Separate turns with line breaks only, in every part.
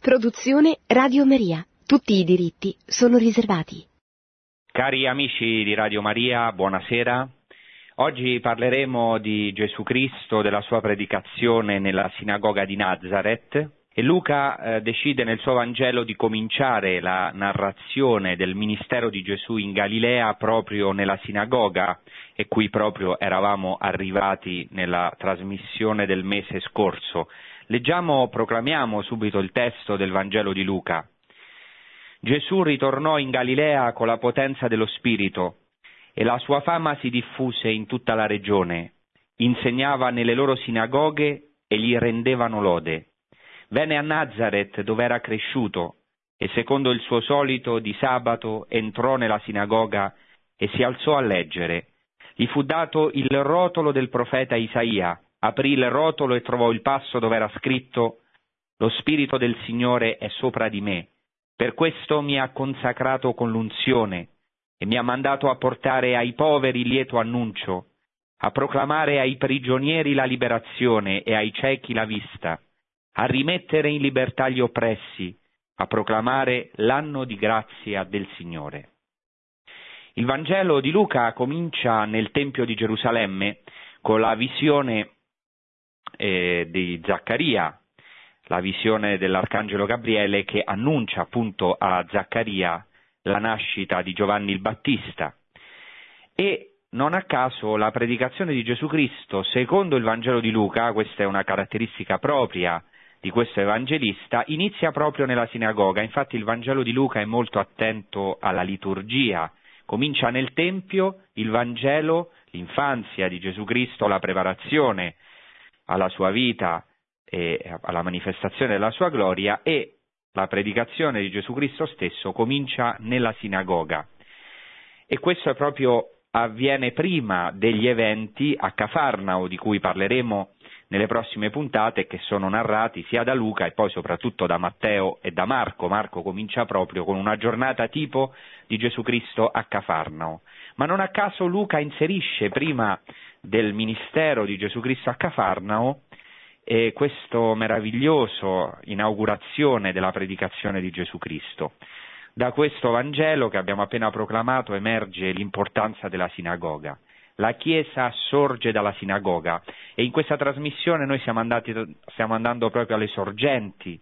Produzione Radio Maria. Tutti i diritti sono riservati.
Cari amici di Radio Maria, buonasera. Oggi parleremo di Gesù Cristo, della sua predicazione nella sinagoga di Nazareth e Luca eh, decide nel suo Vangelo di cominciare la narrazione del ministero di Gesù in Galilea proprio nella sinagoga e qui proprio eravamo arrivati nella trasmissione del mese scorso. Leggiamo, proclamiamo subito il testo del Vangelo di Luca. Gesù ritornò in Galilea con la potenza dello Spirito e la sua fama si diffuse in tutta la regione. Insegnava nelle loro sinagoghe e gli rendevano lode. Venne a Nazareth dove era cresciuto e secondo il suo solito di sabato entrò nella sinagoga e si alzò a leggere. Gli fu dato il rotolo del profeta Isaia, aprì il rotolo e trovò il passo dove era scritto Lo Spirito del Signore è sopra di me, per questo mi ha consacrato con l'unzione e mi ha mandato a portare ai poveri lieto annuncio, a proclamare ai prigionieri la liberazione e ai ciechi la vista, a rimettere in libertà gli oppressi, a proclamare l'anno di grazia del Signore. Il Vangelo di Luca comincia nel Tempio di Gerusalemme con la visione eh, di Zaccaria, la visione dell'Arcangelo Gabriele che annuncia appunto a Zaccaria la nascita di Giovanni il Battista. E non a caso la predicazione di Gesù Cristo, secondo il Vangelo di Luca, questa è una caratteristica propria di questo evangelista, inizia proprio nella sinagoga. Infatti il Vangelo di Luca è molto attento alla liturgia. Comincia nel Tempio il Vangelo, l'infanzia di Gesù Cristo, la preparazione alla sua vita e alla manifestazione della sua gloria e la predicazione di Gesù Cristo stesso comincia nella sinagoga. E questo proprio avviene prima degli eventi a Cafarnao di cui parleremo nelle prossime puntate che sono narrati sia da Luca e poi soprattutto da Matteo e da Marco. Marco comincia proprio con una giornata tipo di Gesù Cristo a Cafarnao. Ma non a caso Luca inserisce prima del ministero di Gesù Cristo a Cafarnao e questo meraviglioso inaugurazione della predicazione di Gesù Cristo. Da questo Vangelo che abbiamo appena proclamato emerge l'importanza della sinagoga. La Chiesa sorge dalla sinagoga e in questa trasmissione noi siamo, andati, stiamo andando proprio alle sorgenti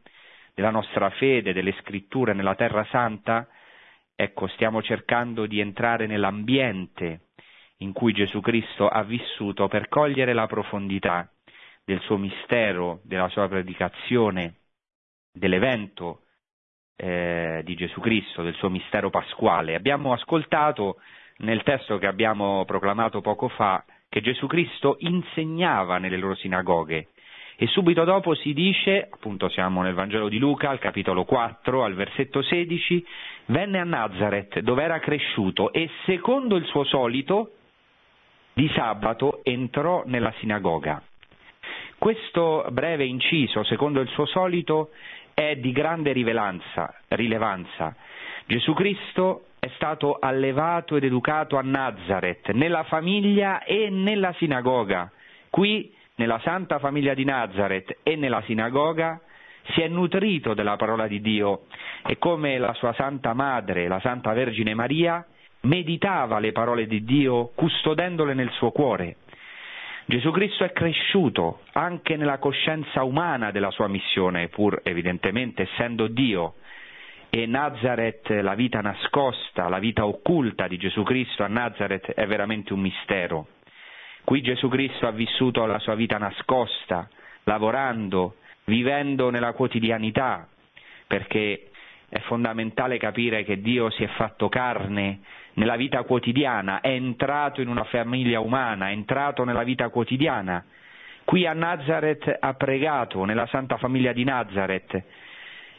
della nostra fede, delle scritture nella Terra Santa. Ecco, stiamo cercando di entrare nell'ambiente in cui Gesù Cristo ha vissuto per cogliere la profondità del suo mistero, della sua predicazione, dell'evento eh, di Gesù Cristo, del suo mistero pasquale. Abbiamo ascoltato nel testo che abbiamo proclamato poco fa che Gesù Cristo insegnava nelle loro sinagoghe e subito dopo si dice, appunto siamo nel Vangelo di Luca, al capitolo 4, al versetto 16, venne a Nazareth dove era cresciuto e secondo il suo solito di sabato entrò nella sinagoga. Questo breve inciso, secondo il suo solito, è di grande rilevanza. Gesù Cristo è stato allevato ed educato a Nazareth, nella famiglia e nella sinagoga. Qui, nella santa famiglia di Nazareth e nella sinagoga, si è nutrito della parola di Dio e come la sua santa madre, la Santa Vergine Maria, meditava le parole di Dio custodendole nel suo cuore. Gesù Cristo è cresciuto anche nella coscienza umana della sua missione, pur evidentemente essendo Dio. E Nazareth, la vita nascosta, la vita occulta di Gesù Cristo a Nazareth è veramente un mistero. Qui Gesù Cristo ha vissuto la sua vita nascosta, lavorando, vivendo nella quotidianità, perché è fondamentale capire che Dio si è fatto carne nella vita quotidiana, è entrato in una famiglia umana, è entrato nella vita quotidiana. Qui a Nazareth ha pregato, nella Santa Famiglia di Nazareth,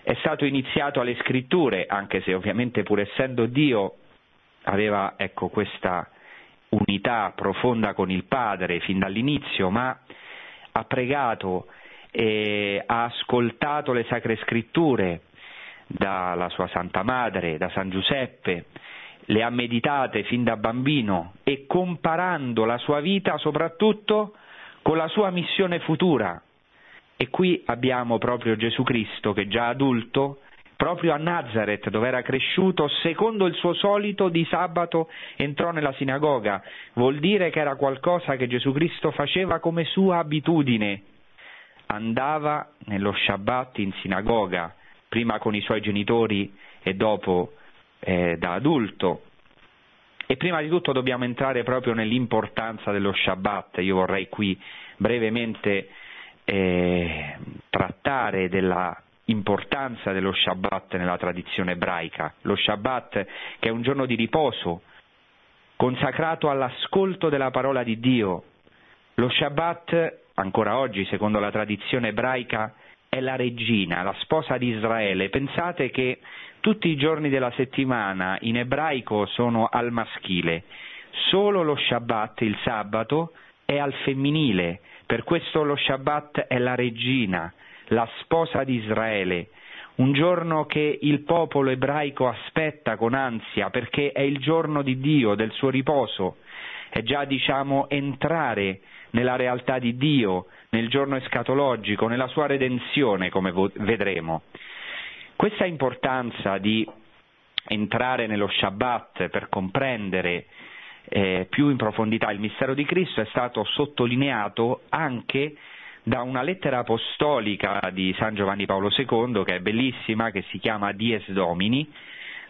è stato iniziato alle scritture, anche se ovviamente pur essendo Dio aveva ecco, questa unità profonda con il Padre fin dall'inizio, ma ha pregato e ha ascoltato le sacre scritture dalla sua Santa Madre, da San Giuseppe, le ha meditate fin da bambino e comparando la sua vita soprattutto con la sua missione futura, E qui abbiamo proprio Gesù Cristo che già adulto, proprio a Nazareth dove era cresciuto, secondo il suo solito di sabato entrò nella sinagoga. Vuol dire che era qualcosa che Gesù Cristo faceva come sua abitudine. Andava nello Shabbat in sinagoga, prima con i suoi genitori e dopo eh, da adulto. E prima di tutto dobbiamo entrare proprio nell'importanza dello Shabbat. Io vorrei qui brevemente eh, trattare della importanza dello Shabbat nella tradizione ebraica. Lo Shabbat che è un giorno di riposo, consacrato all'ascolto della parola di Dio. Lo Shabbat, ancora oggi, secondo la tradizione ebraica, è la regina, la sposa di Israele. Pensate che tutti i giorni della settimana in ebraico sono al maschile, solo lo Shabbat, il sabato, è al femminile. Per questo lo Shabbat è la regina, la sposa di Israele, un giorno che il popolo ebraico aspetta con ansia perché è il giorno di Dio, del suo riposo, è già diciamo entrare nella realtà di Dio, nel giorno escatologico, nella sua redenzione, come vedremo. Questa importanza di entrare nello Shabbat per comprendere eh, più in profondità il mistero di Cristo è stato sottolineato anche da una lettera apostolica di San Giovanni Paolo II, che è bellissima, che si chiama Dies Domini,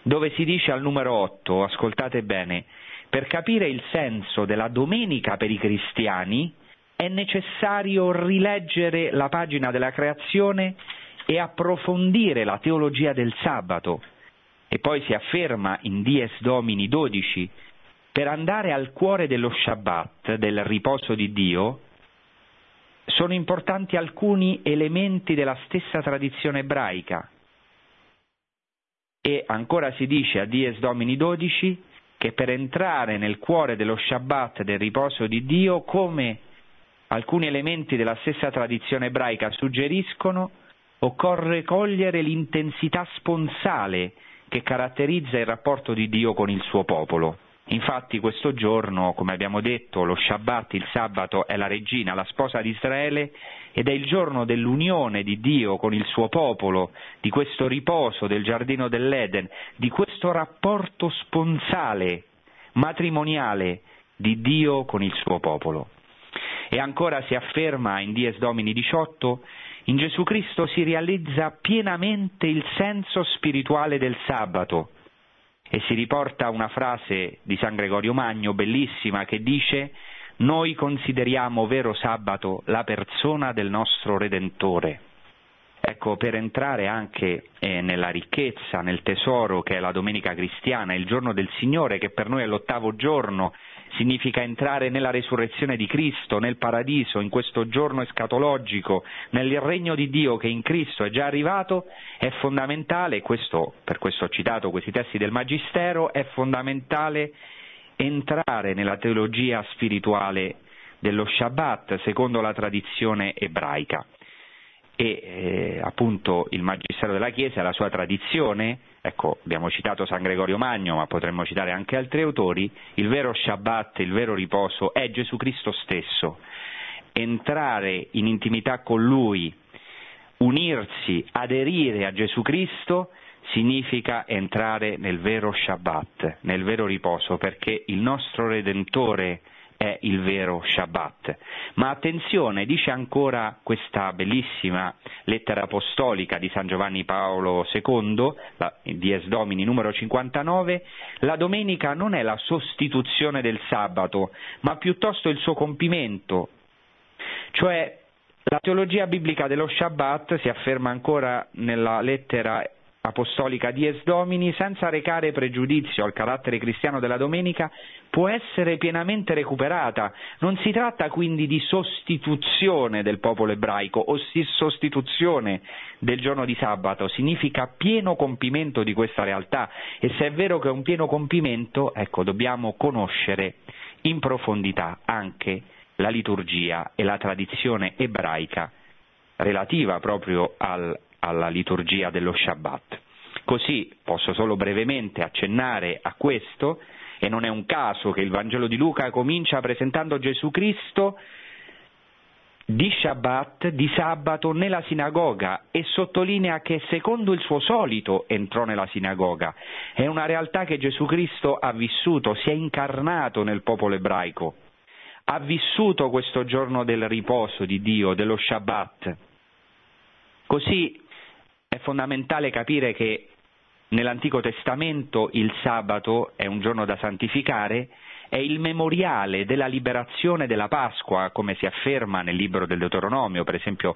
dove si dice al numero 8, ascoltate bene, per capire il senso della domenica per i cristiani è necessario rileggere la pagina della creazione e approfondire la teologia del sabato. E poi si afferma in Dies Domini 12, per andare al cuore dello Shabbat, del riposo di Dio, sono importanti alcuni elementi della stessa tradizione ebraica. E ancora si dice a Dies Domini 12 che per entrare nel cuore dello Shabbat, del riposo di Dio, come alcuni elementi della stessa tradizione ebraica suggeriscono, occorre cogliere l'intensità sponsale che caratterizza il rapporto di Dio con il suo popolo. Infatti questo giorno, come abbiamo detto, lo Shabbat, il sabato, è la regina, la sposa di Israele ed è il giorno dell'unione di Dio con il suo popolo, di questo riposo del giardino dell'Eden, di questo rapporto sponsale, matrimoniale di Dio con il suo popolo. E ancora si afferma in Dies Domini 18, in Gesù Cristo si realizza pienamente il senso spirituale del sabato, e si riporta una frase di San Gregorio Magno bellissima che dice noi consideriamo vero sabato la persona del nostro Redentore. Ecco, per entrare anche eh, nella ricchezza, nel tesoro che è la domenica cristiana, il giorno del Signore, che per noi è l'ottavo giorno significa entrare nella resurrezione di Cristo, nel paradiso, in questo giorno escatologico, nel regno di Dio che in Cristo è già arrivato, è fondamentale, questo, per questo ho citato questi testi del Magistero, è fondamentale entrare nella teologia spirituale dello Shabbat secondo la tradizione ebraica. E eh, appunto il Magistero della Chiesa, la sua tradizione, ecco abbiamo citato San Gregorio Magno ma potremmo citare anche altri autori, il vero Shabbat, il vero riposo è Gesù Cristo stesso. Entrare in intimità con Lui, unirsi, aderire a Gesù Cristo significa entrare nel vero Shabbat, nel vero riposo, perché il nostro Redentore è il vero Shabbat. Ma attenzione, dice ancora questa bellissima lettera apostolica di San Giovanni Paolo II, la, di Esdomini numero 59, la domenica non è la sostituzione del sabato, ma piuttosto il suo compimento. Cioè la teologia biblica dello Shabbat si afferma ancora nella lettera apostolica Dies Domini, senza recare pregiudizio al carattere cristiano della domenica, può essere pienamente recuperata. Non si tratta quindi di sostituzione del popolo ebraico o sostituzione del giorno di sabato, significa pieno compimento di questa realtà e se è vero che è un pieno compimento, ecco, dobbiamo conoscere in profondità anche la liturgia e la tradizione ebraica relativa proprio al alla liturgia dello Shabbat. Così posso solo brevemente accennare a questo, e non è un caso che il Vangelo di Luca comincia presentando Gesù Cristo di Shabbat, di sabato, nella sinagoga e sottolinea che secondo il suo solito entrò nella sinagoga. È una realtà che Gesù Cristo ha vissuto, si è incarnato nel popolo ebraico, ha vissuto questo giorno del riposo di Dio, dello Shabbat. Così è fondamentale capire che nell'Antico Testamento il sabato è un giorno da santificare è il memoriale della liberazione della Pasqua, come si afferma nel libro del Deuteronomio, per esempio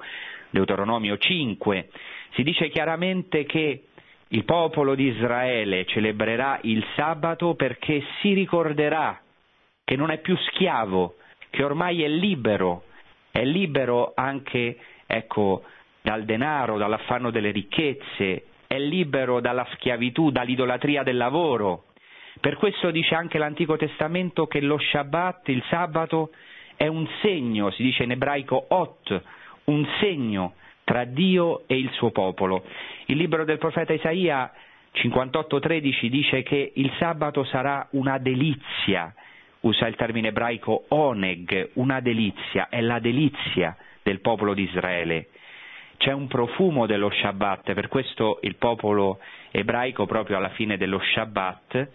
Deuteronomio 5. Si dice chiaramente che il popolo di Israele celebrerà il sabato perché si ricorderà che non è più schiavo, che ormai è libero, è libero anche ecco, dal denaro, dall'affanno delle ricchezze, è libero dalla schiavitù, dall'idolatria del lavoro, per questo dice anche l'Antico Testamento che lo Shabbat, il sabato, è un segno, si dice in ebraico ot, un segno tra Dio e il suo popolo. Il libro del profeta Isaia 58:13 dice che il sabato sarà una delizia, usa il termine ebraico oneg, una delizia, è la delizia del popolo di Israele. C'è un profumo dello Shabbat, per questo il popolo ebraico proprio alla fine dello Shabbat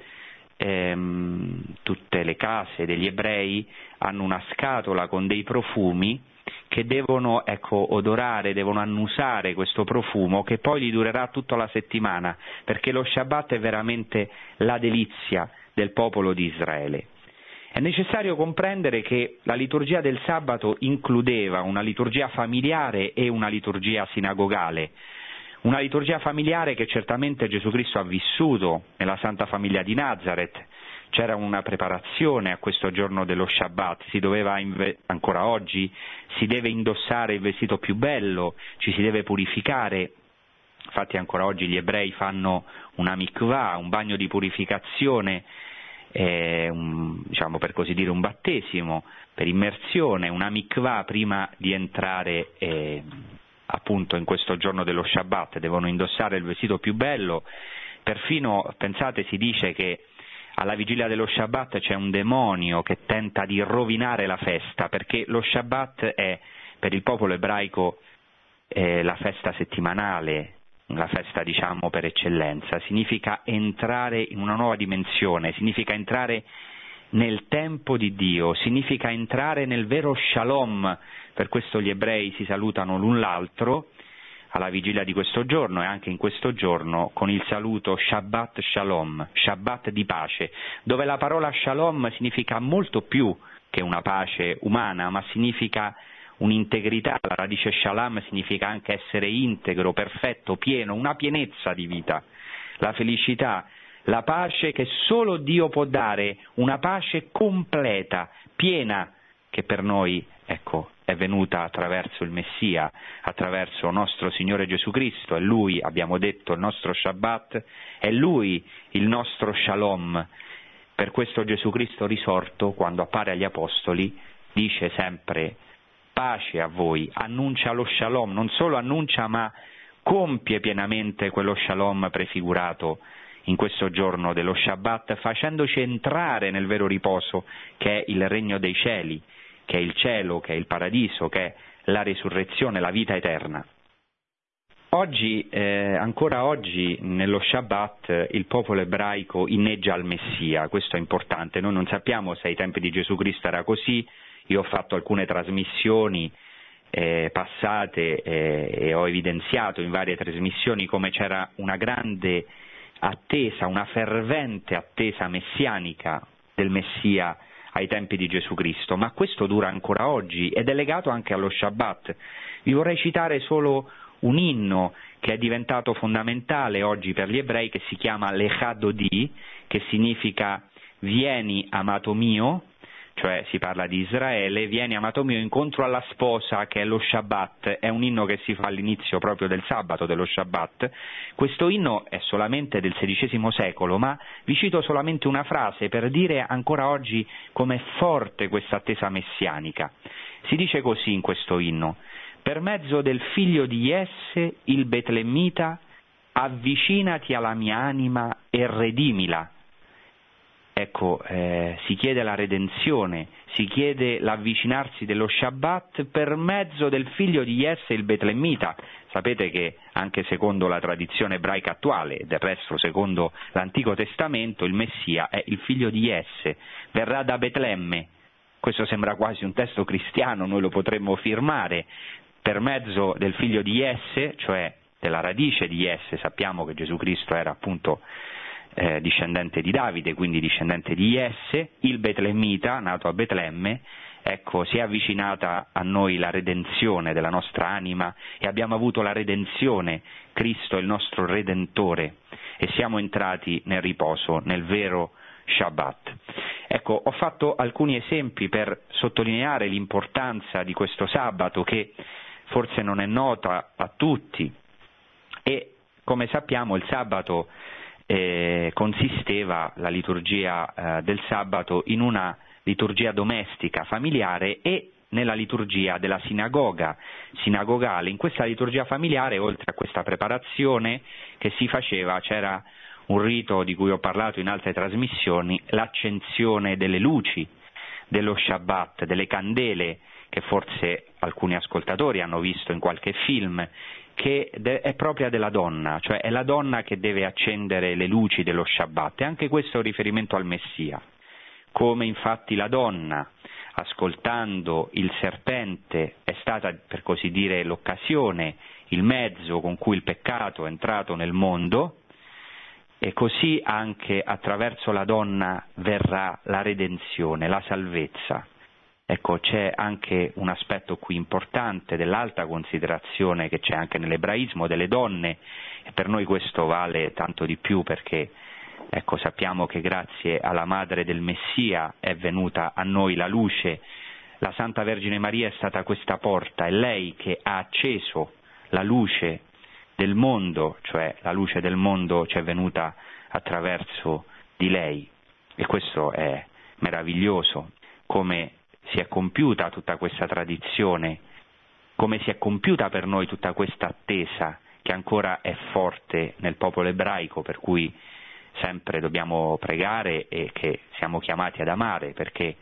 ehm, tutte le case degli ebrei hanno una scatola con dei profumi che devono ecco, odorare, devono annusare questo profumo che poi gli durerà tutta la settimana, perché lo Shabbat è veramente la delizia del popolo di Israele. È necessario comprendere che la liturgia del sabato includeva una liturgia familiare e una liturgia sinagogale, una liturgia familiare che certamente Gesù Cristo ha vissuto nella Santa Famiglia di Nazareth. C'era una preparazione a questo giorno dello Shabbat, si doveva, ancora oggi, si deve indossare il vestito più bello, ci si deve purificare. Infatti ancora oggi gli ebrei fanno una mikvah, un bagno di purificazione, eh, un, diciamo per così dire un battesimo, per immersione, una mikvah prima di entrare eh, appunto in questo giorno dello Shabbat, devono indossare il vestito più bello, perfino pensate si dice che alla vigilia dello Shabbat c'è un demonio che tenta di rovinare la festa, perché lo Shabbat è per il popolo ebraico eh, la festa settimanale, la festa diciamo per eccellenza, significa entrare in una nuova dimensione, significa entrare nel tempo di Dio, significa entrare nel vero shalom, per questo gli ebrei si salutano l'un l'altro alla vigilia di questo giorno e anche in questo giorno con il saluto Shabbat Shalom, Shabbat di pace, dove la parola Shalom significa molto più che una pace umana, ma significa un'integrità, la radice Shalom significa anche essere integro, perfetto, pieno, una pienezza di vita, la felicità, la pace che solo Dio può dare, una pace completa, piena, che per noi, ecco, è venuta attraverso il Messia, attraverso nostro Signore Gesù Cristo, è Lui, abbiamo detto, il nostro Shabbat, è Lui il nostro Shalom. Per questo Gesù Cristo risorto, quando appare agli Apostoli, dice sempre pace a voi, annuncia lo Shalom, non solo annuncia ma compie pienamente quello Shalom prefigurato in questo giorno dello Shabbat, facendoci entrare nel vero riposo che è il regno dei cieli, che è il cielo, che è il paradiso, che è la risurrezione, la vita eterna. Oggi, eh, ancora oggi, nello Shabbat, il popolo ebraico inneggia al Messia, questo è importante, noi non sappiamo se ai tempi di Gesù Cristo era così, io ho fatto alcune trasmissioni eh, passate eh, e ho evidenziato in varie trasmissioni come c'era una grande attesa, una fervente attesa messianica del Messia ai tempi di Gesù Cristo, ma questo dura ancora oggi ed è legato anche allo Shabbat. Vi vorrei citare solo un inno che è diventato fondamentale oggi per gli ebrei che si chiama Lechadodi, che significa vieni amato mio, cioè si parla di Israele, vieni amato mio incontro alla sposa che è lo Shabbat, è un inno che si fa all'inizio proprio del sabato dello Shabbat. Questo inno è solamente del XVI secolo, ma vi cito solamente una frase per dire ancora oggi com'è forte questa attesa messianica. Si dice così in questo inno, per mezzo del figlio di Jesse, il Betlemmita, avvicinati alla mia anima e redimila ecco, eh, si chiede la redenzione, si chiede l'avvicinarsi dello Shabbat per mezzo del figlio di Jesse, il Betlemmita. Sapete che anche secondo la tradizione ebraica attuale, del resto secondo l'Antico Testamento, il Messia è il figlio di Jesse, verrà da Betlemme. Questo sembra quasi un testo cristiano, noi lo potremmo firmare per mezzo del figlio di Jesse, cioè della radice di Jesse, sappiamo che Gesù Cristo era appunto eh, discendente di Davide, quindi discendente di Jesse, il Betlemmita, nato a Betlemme, ecco, si è avvicinata a noi la redenzione della nostra anima e abbiamo avuto la redenzione, Cristo è il nostro Redentore e siamo entrati nel riposo, nel vero Shabbat. Ecco, ho fatto alcuni esempi per sottolineare l'importanza di questo sabato che forse non è nota a tutti e come sappiamo il sabato eh, consisteva la liturgia eh, del sabato in una liturgia domestica, familiare e nella liturgia della sinagoga sinagogale. In questa liturgia familiare, oltre a questa preparazione che si faceva, c'era un rito di cui ho parlato in altre trasmissioni, l'accensione delle luci dello Shabbat, delle candele che forse alcuni ascoltatori hanno visto in qualche film, che è propria della donna, cioè è la donna che deve accendere le luci dello Shabbat e anche questo è un riferimento al Messia, come infatti la donna, ascoltando il serpente, è stata per così dire l'occasione, il mezzo con cui il peccato è entrato nel mondo, e così anche attraverso la donna verrà la redenzione, la salvezza. Ecco, c'è anche un aspetto qui importante dell'alta considerazione che c'è anche nell'ebraismo delle donne e per noi questo vale tanto di più perché ecco, sappiamo che grazie alla madre del Messia è venuta a noi la luce, la Santa Vergine Maria è stata questa porta, è lei che ha acceso la luce del mondo, cioè la luce del mondo ci è venuta attraverso di lei. E questo è meraviglioso come si è compiuta tutta questa tradizione, come si è compiuta per noi tutta questa attesa che ancora è forte nel popolo ebraico, per cui sempre dobbiamo pregare e che siamo chiamati ad amare, perché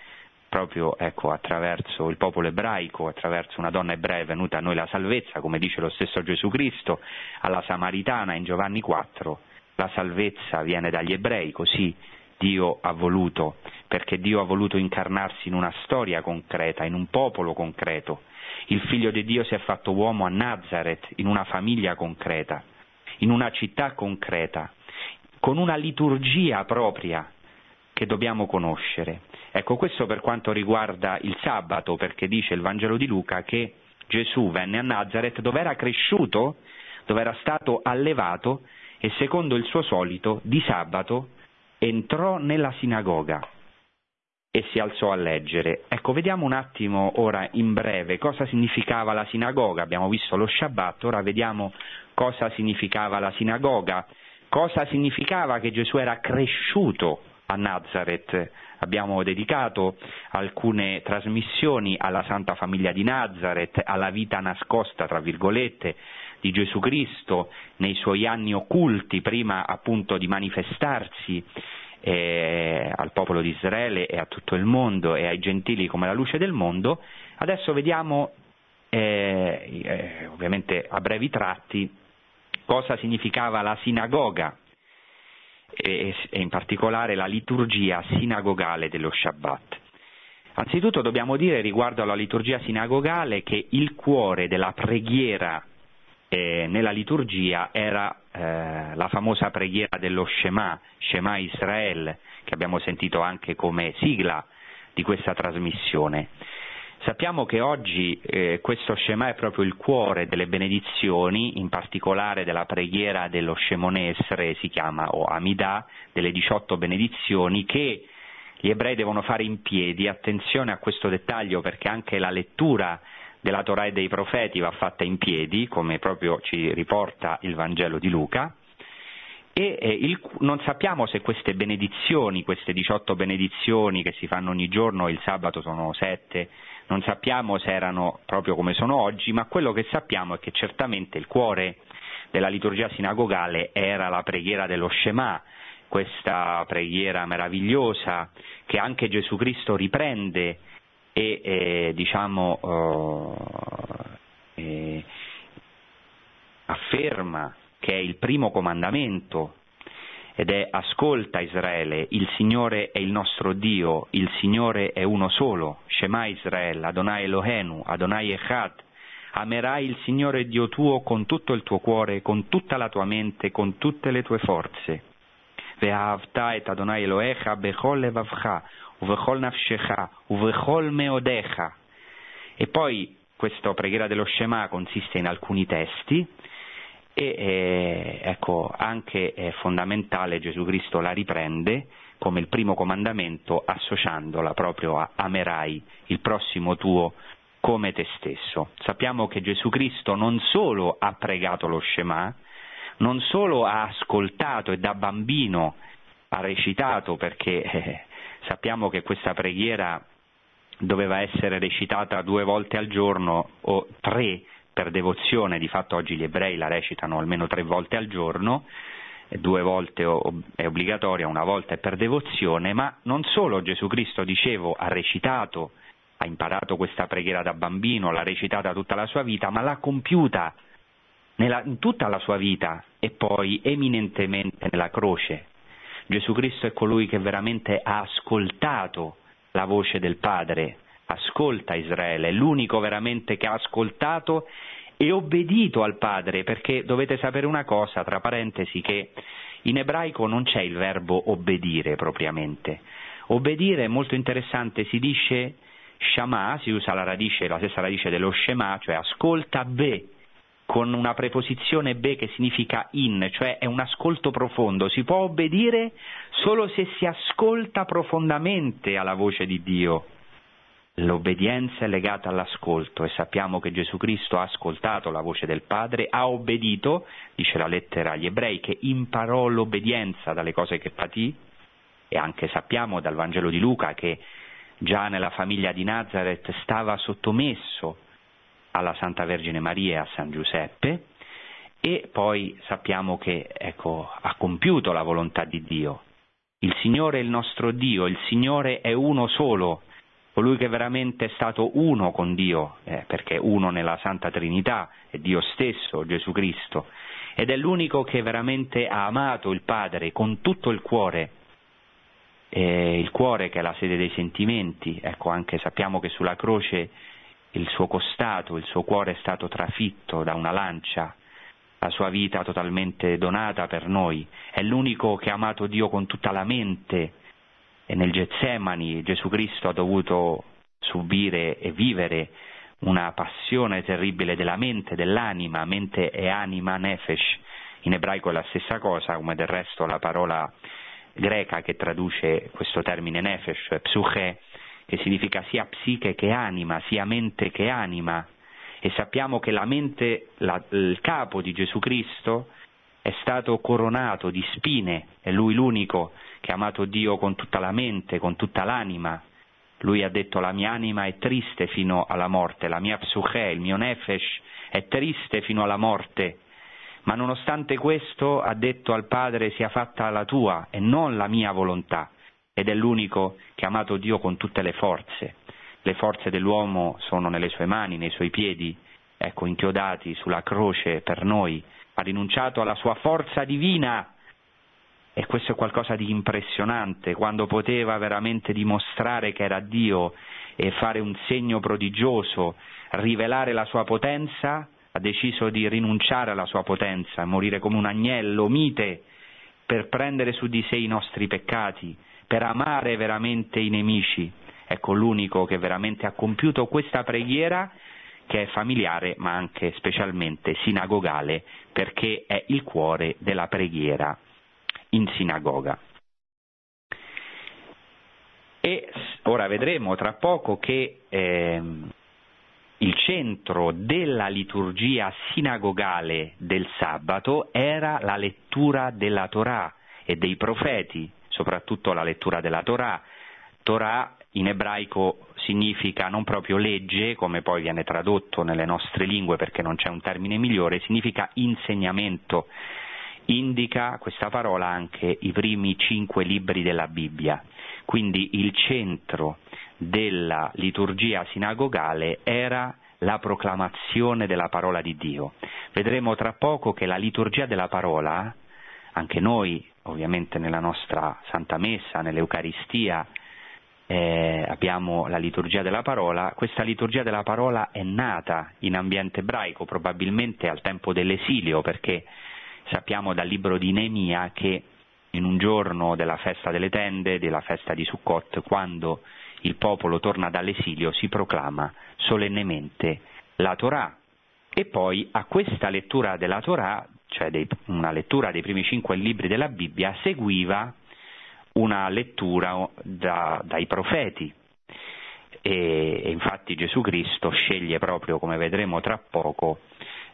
proprio ecco, attraverso il popolo ebraico, attraverso una donna ebrea è venuta a noi la salvezza, come dice lo stesso Gesù Cristo alla Samaritana in Giovanni 4, la salvezza viene dagli ebrei, così Dio ha voluto, perché Dio ha voluto incarnarsi in una storia concreta, in un popolo concreto. Il figlio di Dio si è fatto uomo a Nazareth, in una famiglia concreta, in una città concreta, con una liturgia propria che dobbiamo conoscere. Ecco, questo per quanto riguarda il sabato, perché dice il Vangelo di Luca che Gesù venne a Nazareth dove era cresciuto, dove era stato allevato e secondo il suo solito di sabato entrò nella sinagoga e si alzò a leggere. Ecco, vediamo un attimo ora in breve cosa significava la sinagoga. Abbiamo visto lo Shabbat, ora vediamo cosa significava la sinagoga, cosa significava che Gesù era cresciuto a Nazareth. Abbiamo dedicato alcune trasmissioni alla Santa Famiglia di Nazareth, alla vita nascosta, tra virgolette, di Gesù Cristo nei suoi anni occulti, prima appunto di manifestarsi eh, al popolo di Israele e a tutto il mondo e ai gentili come la luce del mondo, adesso vediamo eh, eh, ovviamente a brevi tratti cosa significava la sinagoga e, e in particolare la liturgia sinagogale dello Shabbat. Anzitutto dobbiamo dire riguardo alla liturgia sinagogale che il cuore della preghiera eh, nella liturgia era eh, la famosa preghiera dello Shema, Shema Israel, che abbiamo sentito anche come sigla di questa trasmissione. Sappiamo che oggi eh, questo Shema è proprio il cuore delle benedizioni, in particolare della preghiera dello Shemonesre, si chiama, o Amidah, delle 18 benedizioni che gli ebrei devono fare in piedi. Attenzione a questo dettaglio perché anche la lettura della Torah e dei profeti va fatta in piedi, come proprio ci riporta il Vangelo di Luca, e eh, il, non sappiamo se queste benedizioni, queste 18 benedizioni che si fanno ogni giorno, il sabato sono sette, non sappiamo se erano proprio come sono oggi, ma quello che sappiamo è che certamente il cuore della liturgia sinagogale era la preghiera dello Shema, questa preghiera meravigliosa che anche Gesù Cristo riprende e eh, diciamo eh, eh, afferma che è il primo comandamento ed è ascolta Israele, il Signore è il nostro Dio, il Signore è uno solo, Shema Israele, Adonai Elohenu, Adonai Echad, amerai il Signore Dio tuo con tutto il tuo cuore, con tutta la tua mente, con tutte le tue forze. Ve'ahavta et Adonai Elohecha bechol levavcha, uvechol nafshecha, uvechol meodecha. E poi questa preghiera dello Shema consiste in alcuni testi, e eh, ecco, anche è fondamentale Gesù Cristo la riprende come il primo comandamento associandola proprio a amerai il prossimo tuo come te stesso. Sappiamo che Gesù Cristo non solo ha pregato lo Shema, non solo ha ascoltato e da bambino ha recitato perché eh, sappiamo che questa preghiera doveva essere recitata due volte al giorno o tre per devozione, di fatto oggi gli ebrei la recitano almeno tre volte al giorno, due volte è obbligatoria, una volta è per devozione, ma non solo Gesù Cristo, dicevo, ha recitato, ha imparato questa preghiera da bambino, l'ha recitata tutta la sua vita, ma l'ha compiuta nella, in tutta la sua vita e poi eminentemente nella croce. Gesù Cristo è colui che veramente ha ascoltato la voce del Padre, ascolta Israele, è l'unico veramente che ha ascoltato e obbedito al Padre, perché dovete sapere una cosa, tra parentesi, che in ebraico non c'è il verbo obbedire propriamente. Obbedire è molto interessante, si dice shama, si usa la radice, la stessa radice dello shema, cioè ascolta be, con una preposizione be che significa in, cioè è un ascolto profondo. Si può obbedire solo se si ascolta profondamente alla voce di Dio. L'obbedienza è legata all'ascolto e sappiamo che Gesù Cristo ha ascoltato la voce del Padre, ha obbedito, dice la lettera agli ebrei, che imparò l'obbedienza dalle cose che patì e anche sappiamo dal Vangelo di Luca che già nella famiglia di Nazareth stava sottomesso alla Santa Vergine Maria e a San Giuseppe e poi sappiamo che ecco, ha compiuto la volontà di Dio. Il Signore è il nostro Dio, il Signore è uno solo colui che veramente è stato uno con Dio, eh, perché uno nella Santa Trinità, è Dio stesso, Gesù Cristo, ed è l'unico che veramente ha amato il Padre con tutto il cuore, eh, il cuore che è la sede dei sentimenti, ecco anche sappiamo che sulla croce il suo costato, il suo cuore è stato trafitto da una lancia, la sua vita totalmente donata per noi, è l'unico che ha amato Dio con tutta la mente, e nel Getsemani Gesù Cristo ha dovuto subire e vivere una passione terribile della mente, dell'anima, mente e anima, nefesh, in ebraico è la stessa cosa, come del resto la parola greca che traduce questo termine nefesh, psuche, che significa sia psiche che anima, sia mente che anima, e sappiamo che la mente, la, il capo di Gesù Cristo è stato coronato di spine, è lui l'unico che ha amato Dio con tutta la mente, con tutta l'anima. Lui ha detto la mia anima è triste fino alla morte, la mia psuche, il mio nefesh è triste fino alla morte. Ma nonostante questo ha detto al Padre sia fatta la tua e non la mia volontà. Ed è l'unico che ha amato Dio con tutte le forze. Le forze dell'uomo sono nelle sue mani, nei suoi piedi, ecco, inchiodati sulla croce per noi. Ha rinunciato alla sua forza divina e questo è qualcosa di impressionante, quando poteva veramente dimostrare che era Dio e fare un segno prodigioso, rivelare la sua potenza, ha deciso di rinunciare alla sua potenza, morire come un agnello mite per prendere su di sé i nostri peccati, per amare veramente i nemici. Ecco l'unico che veramente ha compiuto questa preghiera che è familiare ma anche specialmente sinagogale perché è il cuore della preghiera in sinagoga. E ora vedremo tra poco che eh, il centro della liturgia sinagogale del sabato era la lettura della Torah e dei profeti, soprattutto la lettura della Torah. Torah in ebraico significa non proprio legge, come poi viene tradotto nelle nostre lingue perché non c'è un termine migliore, significa insegnamento indica questa parola anche i primi cinque libri della Bibbia. Quindi il centro della liturgia sinagogale era la proclamazione della parola di Dio. Vedremo tra poco che la liturgia della parola, anche noi ovviamente nella nostra Santa Messa, nell'Eucaristia, eh, abbiamo la liturgia della parola, questa liturgia della parola è nata in ambiente ebraico, probabilmente al tempo dell'esilio, perché sappiamo dal libro di Neemia che in un giorno della festa delle tende, della festa di Sukkot, quando il popolo torna dall'esilio, si proclama solennemente la Torah. E poi a questa lettura della Torah, cioè dei, una lettura dei primi cinque libri della Bibbia, seguiva una lettura da, dai profeti. E, e, infatti Gesù Cristo sceglie proprio, come vedremo tra poco,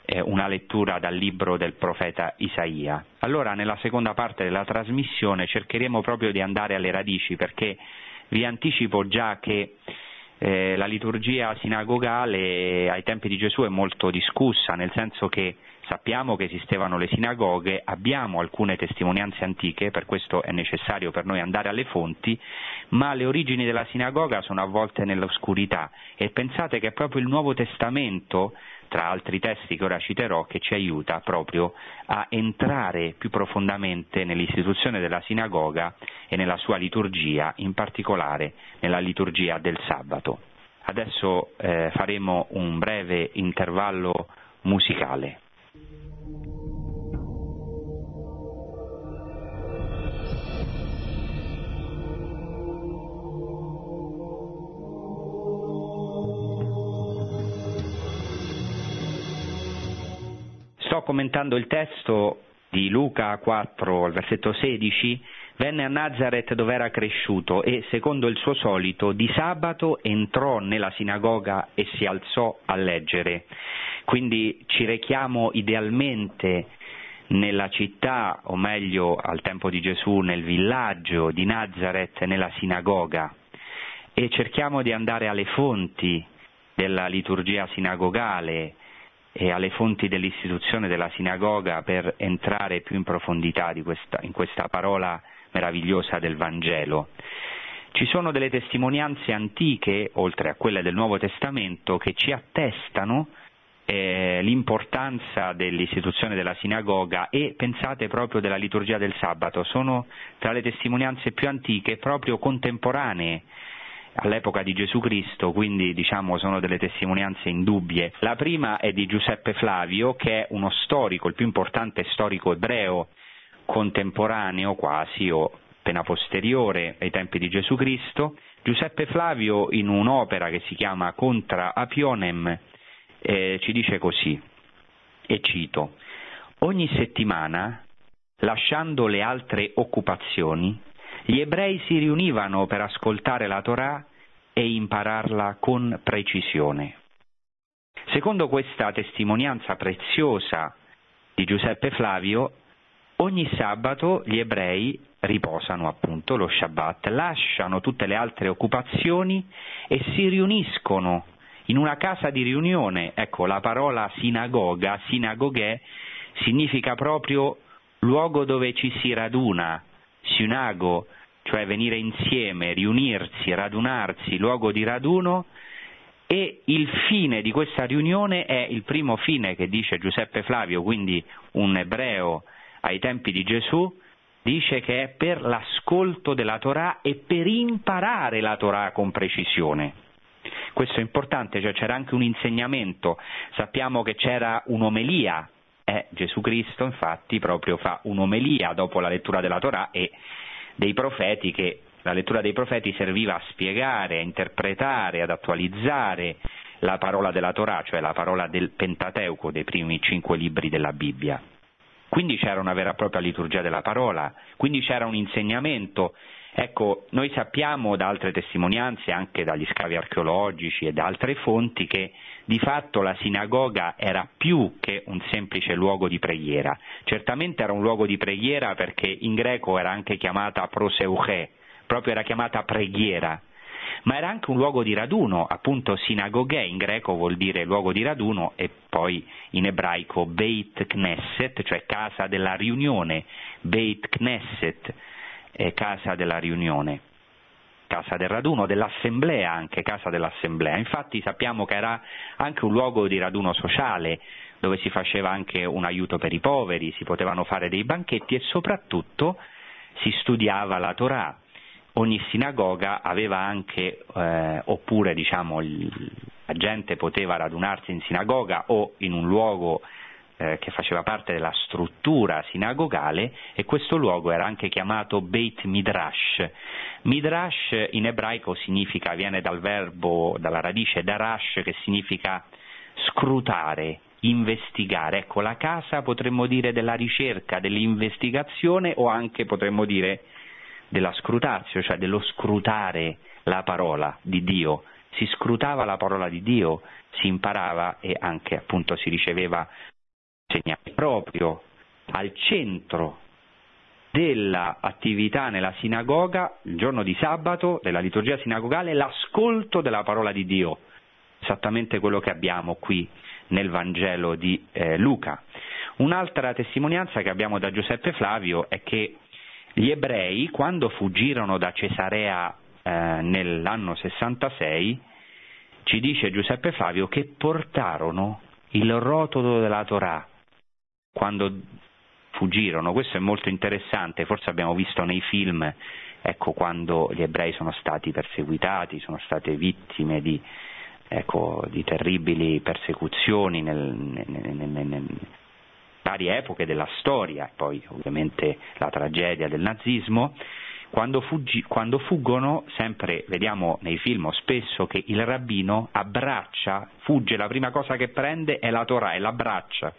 eh, una lettura dal libro del profeta Isaia. Allora, nella seconda parte della trasmissione cercheremo proprio di andare alle radici, perché vi anticipo già che eh, la liturgia sinagogale ai tempi di Gesù è molto discussa, nel senso che sappiamo che esistevano le sinagoghe, abbiamo alcune testimonianze antiche, per questo è necessario per noi andare alle fonti, ma le origini della sinagoga sono avvolte nell'oscurità e pensate che è proprio il Nuovo Testamento tra altri testi che ora citerò, che ci aiuta proprio a entrare più profondamente nell'istituzione della sinagoga e nella sua liturgia, in particolare nella liturgia del sabato. Adesso eh, faremo un breve intervallo musicale. Sto commentando il testo di Luca 4 al versetto 16, venne a Nazareth dove era cresciuto e, secondo il suo solito, di sabato entrò nella sinagoga e si alzò a leggere. Quindi ci rechiamo idealmente nella città, o meglio al tempo di Gesù, nel villaggio di Nazareth, nella sinagoga, e cerchiamo di andare alle fonti della liturgia sinagogale, e alle fonti dell'istituzione della sinagoga per entrare più in profondità questa, in questa parola meravigliosa del Vangelo. Ci sono delle testimonianze antiche, oltre a quelle del Nuovo Testamento, che ci attestano eh, l'importanza dell'istituzione della sinagoga e pensate proprio della liturgia del sabato. Sono tra le testimonianze più antiche, proprio contemporanee all'epoca di Gesù Cristo, quindi diciamo sono delle testimonianze indubbie. La prima è di Giuseppe Flavio, che è uno storico, il più importante storico ebreo contemporaneo quasi o appena posteriore ai tempi di Gesù Cristo. Giuseppe Flavio in un'opera che si chiama Contra Apionem eh, ci dice così, e cito, ogni settimana, lasciando le altre occupazioni, gli ebrei si riunivano per ascoltare la Torah e impararla con precisione. Secondo questa testimonianza preziosa di Giuseppe Flavio, ogni sabato gli ebrei riposano appunto lo Shabbat, lasciano tutte le altre occupazioni e si riuniscono in una casa di riunione. Ecco, la parola sinagoga, sinagoghe, significa proprio luogo dove ci si raduna, synago, cioè venire insieme, riunirsi, radunarsi, luogo di raduno, e il fine di questa riunione è il primo fine che dice Giuseppe Flavio, quindi un ebreo ai tempi di Gesù, dice che è per l'ascolto della Torah e per imparare la Torah con precisione. Questo è importante, cioè c'era anche un insegnamento, sappiamo che c'era un'omelia, eh, Gesù Cristo infatti proprio fa un'omelia dopo la lettura della Torah e dei profeti che la lettura dei profeti serviva a spiegare, a interpretare, ad attualizzare la parola della Torah, cioè la parola del Pentateuco, dei primi cinque libri della Bibbia. Quindi c'era una vera e propria liturgia della parola, quindi c'era un insegnamento. Ecco, noi sappiamo da altre testimonianze, anche dagli scavi archeologici e da altre fonti, che di fatto la sinagoga era più che un semplice luogo di preghiera. Certamente era un luogo di preghiera perché in greco era anche chiamata proseuche, proprio era chiamata preghiera, ma era anche un luogo di raduno, appunto sinagoghe in greco vuol dire luogo di raduno e poi in ebraico Beit Knesset, cioè casa della riunione, Beit Knesset, è casa della riunione, casa del raduno, dell'assemblea anche, casa dell'assemblea. Infatti sappiamo che era anche un luogo di raduno sociale, dove si faceva anche un aiuto per i poveri, si potevano fare dei banchetti e soprattutto si studiava la Torah. Ogni sinagoga aveva anche, eh, oppure diciamo, la gente poteva radunarsi in sinagoga o in un luogo eh, che faceva parte della struttura sinagogale e questo luogo era anche chiamato Beit Midrash. Midrash in ebraico significa, viene dal verbo, dalla radice darash che significa scrutare, investigare. Ecco, la casa potremmo dire della ricerca, dell'investigazione o anche potremmo dire della scrutazio, cioè dello scrutare la parola di Dio. Si scrutava la parola di Dio, si imparava e anche appunto si riceveva segnali proprio al centro dell'attività nella sinagoga, il giorno di sabato, della liturgia sinagogale, l'ascolto della parola di Dio, esattamente quello che abbiamo qui nel Vangelo di eh, Luca. Un'altra testimonianza che abbiamo da Giuseppe Flavio è che gli ebrei, quando fuggirono da Cesarea eh, nell'anno 66, ci dice Giuseppe Flavio che portarono il rotolo della Torah quando fuggirono. Questo è molto interessante, forse abbiamo visto nei film ecco, quando gli ebrei sono stati perseguitati, sono state vittime di ecco, di terribili persecuzioni nel, nel, nel, nel, varie epoche della storia, poi ovviamente la tragedia del nazismo, quando, fuggi, quando, fuggono, sempre vediamo nei film spesso che il rabbino abbraccia, fugge, la prima cosa che prende è la Torah e l'abbraccia,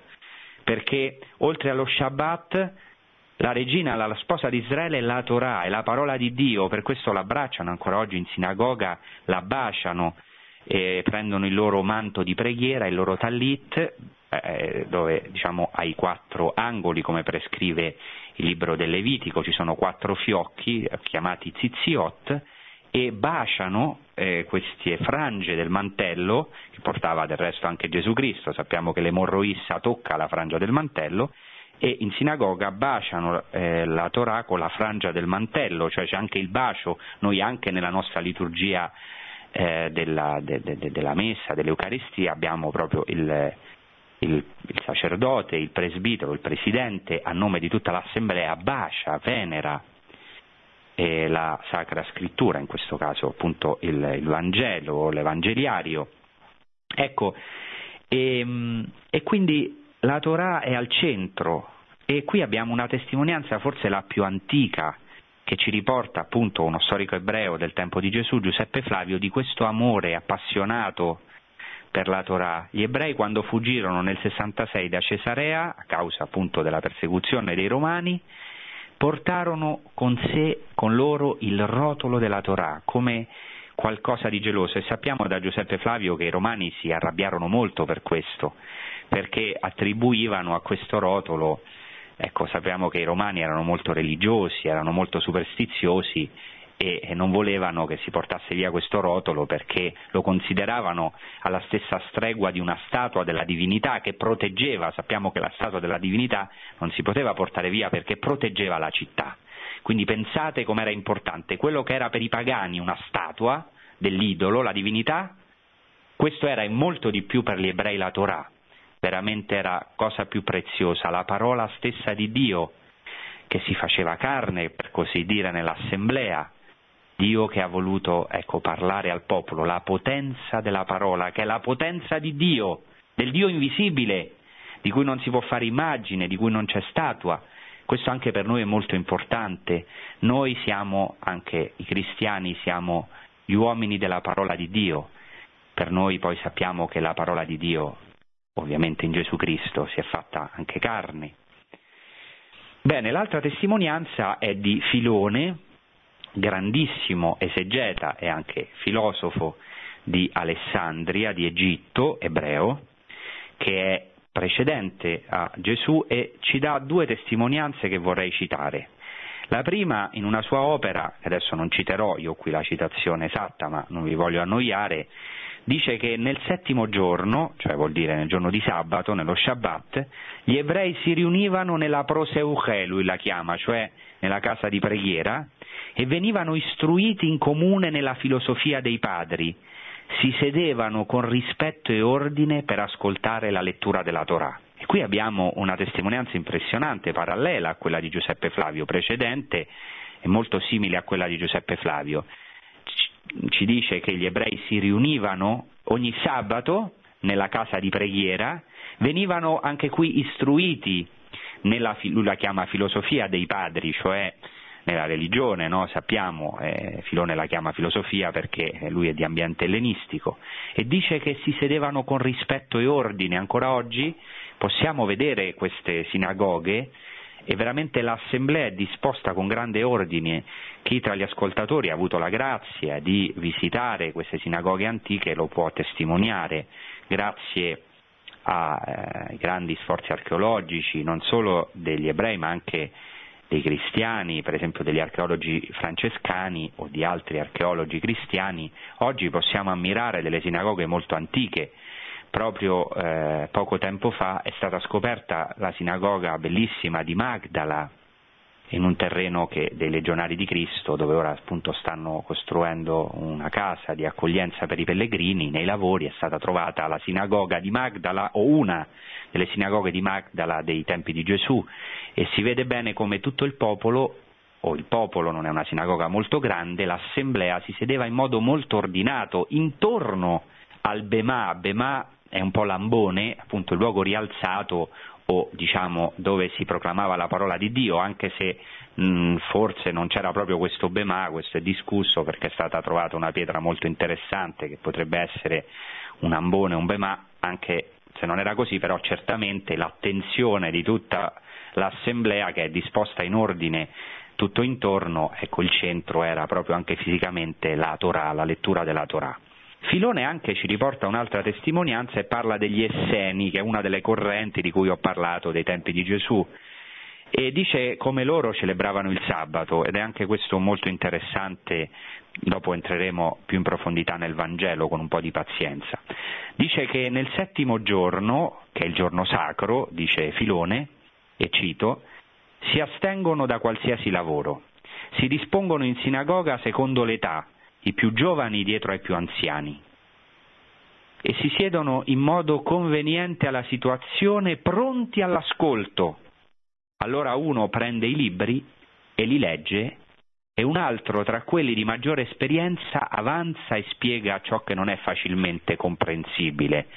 perché oltre allo Shabbat la regina, la sposa di Israele è la Torah, è la parola di Dio, per questo l'abbracciano ancora oggi in sinagoga, la baciano, eh, prendono il loro manto di preghiera, il loro tallit, eh, dove diciamo ai quattro angoli, come prescrive il libro del Levitico, ci sono quattro fiocchi eh, chiamati ziziot, e baciano eh, queste frange del mantello, che portava del resto anche Gesù Cristo, sappiamo che l'emorroissa tocca la frangia del mantello, e in sinagoga baciano eh, la Torah con la frangia del mantello, cioè c'è anche il bacio, noi anche nella nostra liturgia eh, della, de, de, della messa, dell'Eucaristia, abbiamo proprio il, il, il, sacerdote, il presbitero, il presidente, a nome di tutta l'assemblea, bacia, venera eh, la Sacra Scrittura, in questo caso appunto il, il Vangelo, l'Evangeliario. Ecco, e, ehm, e quindi la Torah è al centro e qui abbiamo una testimonianza forse la più antica che ci riporta appunto uno storico ebreo del tempo di Gesù, Giuseppe Flavio, di questo amore appassionato per la Torah. Gli ebrei quando fuggirono nel 66 da Cesarea, a causa appunto della persecuzione dei romani, portarono con sé, con loro, il rotolo della Torah, come qualcosa di geloso. E sappiamo da Giuseppe Flavio che i romani si arrabbiarono molto per questo, perché attribuivano a questo rotolo Ecco, sappiamo che i romani erano molto religiosi, erano molto superstiziosi e, e non volevano che si portasse via questo rotolo perché lo consideravano alla stessa stregua di una statua della divinità che proteggeva, sappiamo che la statua della divinità non si poteva portare via perché proteggeva la città. Quindi pensate com'era importante, quello che era per i pagani una statua dell'idolo, la divinità, questo era molto di più per gli ebrei la Torah, veramente era cosa più preziosa, la parola stessa di Dio che si faceva carne, per così dire, nell'assemblea, Dio che ha voluto ecco, parlare al popolo, la potenza della parola, che è la potenza di Dio, del Dio invisibile, di cui non si può fare immagine, di cui non c'è statua. Questo anche per noi è molto importante. Noi siamo, anche i cristiani, siamo gli uomini della parola di Dio. Per noi poi sappiamo che la parola di Dio ovviamente in Gesù Cristo si è fatta anche carne. Bene, l'altra testimonianza è di Filone, grandissimo esegeta e anche filosofo di Alessandria, di Egitto, ebreo, che è precedente a Gesù e ci dà due testimonianze che vorrei citare. La prima, in una sua opera, adesso non citerò, io qui la citazione esatta, ma non vi voglio annoiare, dice che nel settimo giorno, cioè vuol dire nel giorno di sabato, nello Shabbat, gli ebrei si riunivano nella proseuche, lui la chiama, cioè nella casa di preghiera, e venivano istruiti in comune nella filosofia dei padri, si sedevano con rispetto e ordine per ascoltare la lettura della Torah. E qui abbiamo una testimonianza impressionante, parallela a quella di Giuseppe Flavio precedente e molto simile a quella di Giuseppe Flavio. Ci dice che gli ebrei si riunivano ogni sabato nella casa di preghiera, venivano anche qui istruiti nella, lui la chiama filosofia dei padri, cioè nella religione, no? sappiamo, eh, Filone la chiama filosofia perché lui è di ambiente ellenistico, e dice che si sedevano con rispetto e ordine, ancora oggi possiamo vedere queste sinagoghe e veramente l'assemblea è disposta con grande ordine. Chi tra gli ascoltatori ha avuto la grazia di visitare queste sinagoghe antiche lo può testimoniare, grazie ai eh, grandi sforzi archeologici non solo degli ebrei ma anche dei cristiani, per esempio degli archeologi francescani o di altri archeologi cristiani, oggi possiamo ammirare delle sinagoghe molto antiche. Proprio eh, poco tempo fa è stata scoperta la sinagoga bellissima di Magdala, in un terreno che, dei legionari di Cristo, dove ora appunto stanno costruendo una casa di accoglienza per i pellegrini, nei lavori è stata trovata la sinagoga di Magdala o una delle sinagoghe di Magdala dei tempi di Gesù e si vede bene come tutto il popolo o il popolo non è una sinagoga molto grande, l'assemblea si sedeva in modo molto ordinato intorno al Bema, Bema è un po' l'ambone, appunto il luogo rialzato o diciamo dove si proclamava la parola di Dio, anche se mh, forse non c'era proprio questo Bema, questo è discusso perché è stata trovata una pietra molto interessante che potrebbe essere un ambone, un Bema, anche se non era così, però certamente l'attenzione di tutta l'assemblea che è disposta in ordine tutto intorno, ecco il centro era proprio anche fisicamente la Torah, la lettura della Torah. Filone anche ci riporta un'altra testimonianza e parla degli Esseni, che è una delle correnti di cui ho parlato dei tempi di Gesù, e dice come loro celebravano il sabato ed è anche questo molto interessante, dopo entreremo più in profondità nel Vangelo con un po' di pazienza. Dice che nel settimo giorno, che è il giorno sacro, dice Filone, e cito, si astengono da qualsiasi lavoro, si dispongono in sinagoga secondo l'età, i più giovani dietro ai più anziani, e si siedono in modo conveniente alla situazione, pronti all'ascolto. Allora uno prende i libri e li legge e un altro tra quelli di maggiore esperienza avanza e spiega ciò che non è facilmente comprensibile.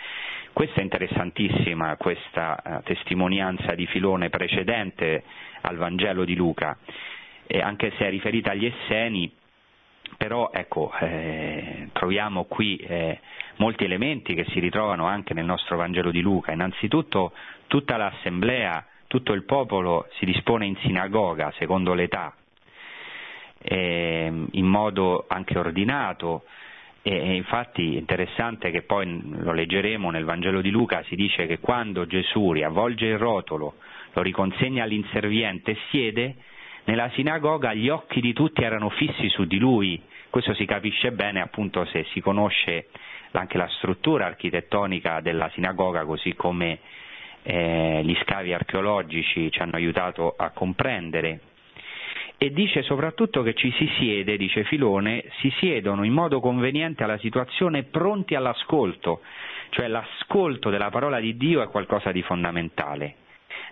Questa è interessantissima, questa uh, testimonianza di Filone precedente al Vangelo di Luca, e anche se è riferita agli Esseni, però ecco, eh, troviamo qui eh, molti elementi che si ritrovano anche nel nostro Vangelo di Luca. Innanzitutto tutta l'assemblea, tutto il popolo si dispone in sinagoga secondo l'età, eh, in modo anche ordinato. E, infatti è interessante che poi lo leggeremo nel Vangelo di Luca, si dice che quando Gesù riavvolge il rotolo, lo riconsegna all'inserviente e siede, nella sinagoga gli occhi di tutti erano fissi su di lui, questo si capisce bene appunto se si conosce anche la struttura architettonica della sinagoga così come eh, gli scavi archeologici ci hanno aiutato a comprendere. E dice soprattutto che ci si siede, dice Filone, si siedono in modo conveniente alla situazione pronti all'ascolto, cioè l'ascolto della parola di Dio è qualcosa di fondamentale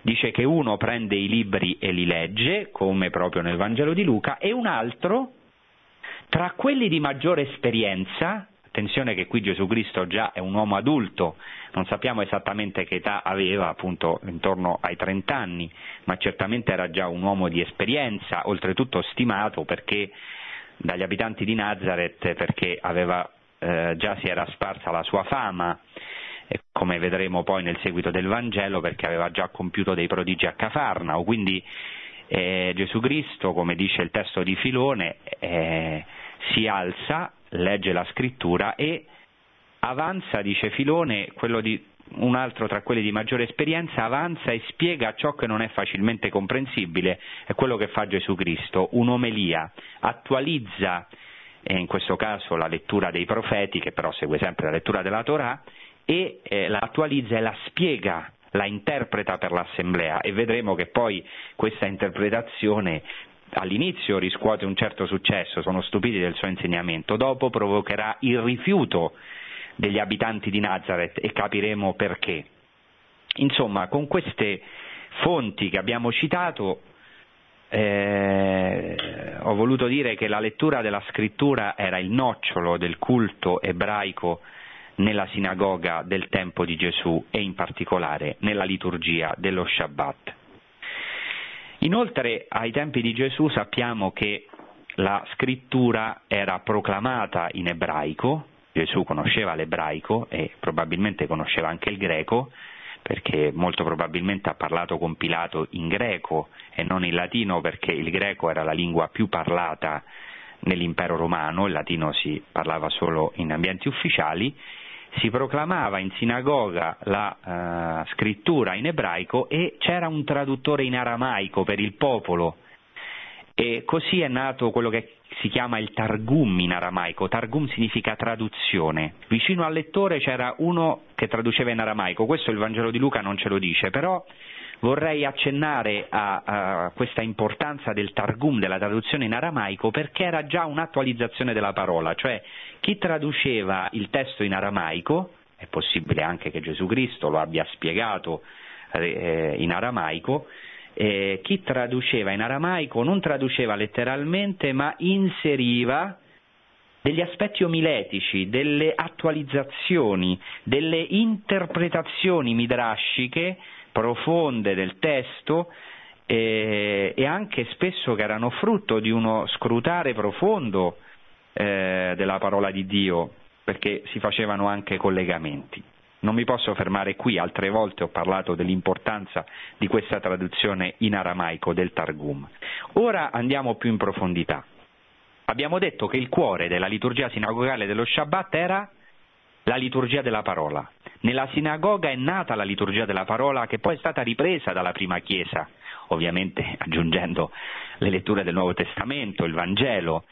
dice che uno prende i libri e li legge, come proprio nel Vangelo di Luca, e un altro, tra quelli di maggiore esperienza, attenzione che qui Gesù Cristo già è un uomo adulto, non sappiamo esattamente che età aveva, appunto intorno ai 30 anni, ma certamente era già un uomo di esperienza, oltretutto stimato perché dagli abitanti di Nazareth, perché aveva, eh, già si era sparsa la sua fama, come vedremo poi nel seguito del Vangelo, perché aveva già compiuto dei prodigi a Cafarnao. Quindi eh, Gesù Cristo, come dice il testo di Filone, eh, si alza, legge la scrittura e avanza, dice Filone, di un altro tra quelli di maggiore esperienza avanza e spiega ciò che non è facilmente comprensibile, è quello che fa Gesù Cristo, un'omelia, attualizza eh, in questo caso la lettura dei profeti, che però segue sempre la lettura della Torah, e eh, la attualizza e la spiega, la interpreta per l'assemblea e vedremo che poi questa interpretazione all'inizio riscuote un certo successo, sono stupiti del suo insegnamento, dopo provocherà il rifiuto degli abitanti di Nazareth e capiremo perché. Insomma, con queste fonti che abbiamo citato eh, ho voluto dire che la lettura della scrittura era il nocciolo del culto ebraico nella sinagoga del tempo di Gesù e in particolare nella liturgia dello Shabbat. Inoltre ai tempi di Gesù sappiamo che la scrittura era proclamata in ebraico, Gesù conosceva l'ebraico e probabilmente conosceva anche il greco, perché molto probabilmente ha parlato con Pilato in greco e non in latino perché il greco era la lingua più parlata nell'impero romano, il latino si parlava solo in ambienti ufficiali, si proclamava in sinagoga la uh, scrittura in ebraico e c'era un traduttore in aramaico per il popolo e così è nato quello che si chiama il Targum in aramaico. Targum significa traduzione. Vicino al lettore c'era uno che traduceva in aramaico. Questo il Vangelo di Luca non ce lo dice, però vorrei accennare a, a questa importanza del Targum, della traduzione in aramaico, perché era già un'attualizzazione della parola, cioè chi traduceva il testo in aramaico, è possibile anche che Gesù Cristo lo abbia spiegato eh, in aramaico, eh, chi traduceva in aramaico non traduceva letteralmente ma inseriva degli aspetti omiletici, delle attualizzazioni, delle interpretazioni midrasciche profonde del testo eh, e anche spesso che erano frutto di uno scrutare profondo eh, della parola di Dio, perché si facevano anche collegamenti. Non mi posso fermare qui, altre volte ho parlato dell'importanza di questa traduzione in aramaico del Targum. Ora andiamo più in profondità. Abbiamo detto che il cuore della liturgia sinagogale dello Shabbat era la liturgia della parola. Nella sinagoga è nata la liturgia della parola che poi è stata ripresa dalla prima Chiesa, ovviamente aggiungendo le letture del Nuovo Testamento, il Vangelo,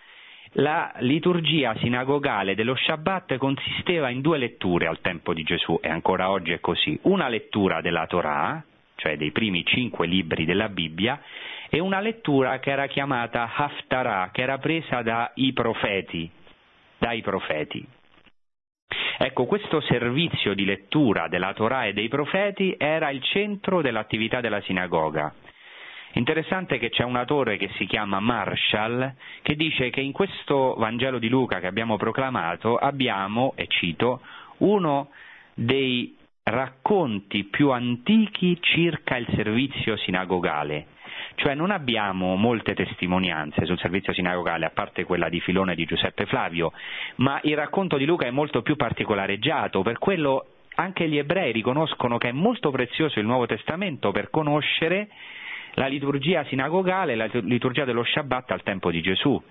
la liturgia sinagogale dello Shabbat consisteva in due letture al tempo di Gesù e ancora oggi è così. Una lettura della Torah, cioè dei primi cinque libri della Bibbia, e una lettura che era chiamata Haftarah, che era presa dai profeti, dai profeti. Ecco, questo servizio di lettura della Torah e dei profeti era il centro dell'attività della sinagoga. Interessante che c'è un autore che si chiama Marshall che dice che in questo Vangelo di Luca che abbiamo proclamato abbiamo, e cito, uno dei racconti più antichi circa il servizio sinagogale. Cioè non abbiamo molte testimonianze sul servizio sinagogale, a parte quella di Filone e di Giuseppe Flavio, ma il racconto di Luca è molto più particolareggiato, per quello anche gli ebrei riconoscono che è molto prezioso il Nuovo Testamento per conoscere la liturgia sinagogale, la liturgia dello Shabbat al tempo di Gesù.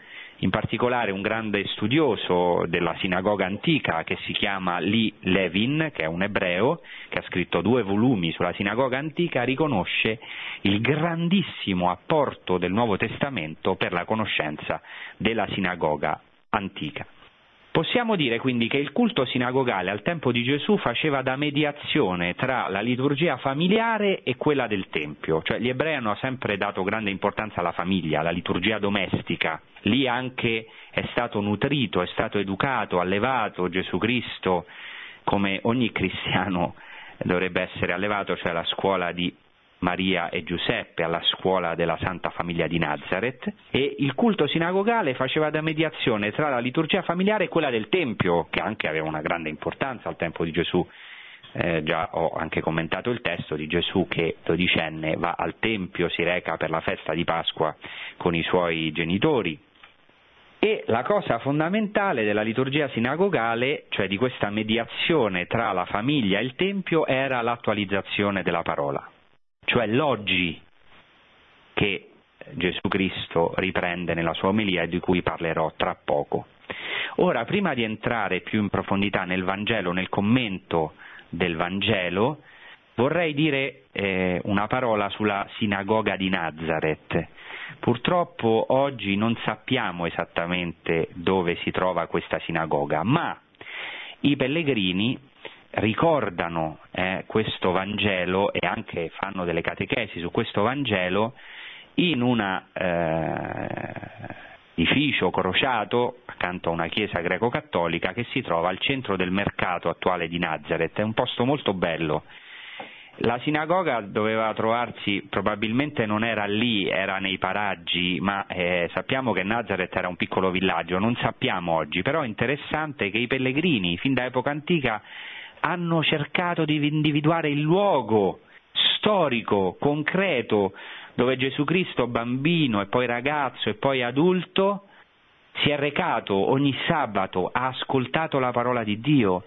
In particolare un grande studioso della sinagoga antica che si chiama Lee Levin, che è un ebreo, che ha scritto due volumi sulla sinagoga antica, riconosce il grandissimo apporto del Nuovo Testamento per la conoscenza della sinagoga antica. Possiamo dire quindi che il culto sinagogale al tempo di Gesù faceva da mediazione tra la liturgia familiare e quella del Tempio, cioè gli ebrei hanno sempre dato grande importanza alla famiglia, alla liturgia domestica, lì anche è stato nutrito, è stato educato, allevato Gesù Cristo come ogni cristiano dovrebbe essere allevato, cioè la scuola di Maria e Giuseppe alla scuola della Santa Famiglia di Nazareth e il culto sinagogale faceva da mediazione tra la liturgia familiare e quella del Tempio, che anche aveva una grande importanza al tempo di Gesù. Eh, già ho anche commentato il testo di Gesù che dodicenne va al Tempio, si reca per la festa di Pasqua con i suoi genitori. E la cosa fondamentale della liturgia sinagogale, cioè di questa mediazione tra la famiglia e il Tempio, era l'attualizzazione della parola cioè l'oggi che Gesù Cristo riprende nella sua omelia e di cui parlerò tra poco. Ora, prima di entrare più in profondità nel Vangelo, nel commento del Vangelo, vorrei dire eh, una parola sulla sinagoga di Nazareth. Purtroppo oggi non sappiamo esattamente dove si trova questa sinagoga, ma i pellegrini ricordano eh, questo Vangelo e anche fanno delle catechesi su questo Vangelo in un eh, edificio crociato accanto a una chiesa greco-cattolica che si trova al centro del mercato attuale di Nazareth. È un posto molto bello. La sinagoga doveva trovarsi, probabilmente non era lì, era nei paraggi, ma eh, sappiamo che Nazareth era un piccolo villaggio, non sappiamo oggi, però è interessante che i pellegrini, fin da epoca antica, hanno cercato di individuare il luogo storico, concreto, dove Gesù Cristo, bambino e poi ragazzo e poi adulto, si è recato ogni sabato, ha ascoltato la parola di Dio,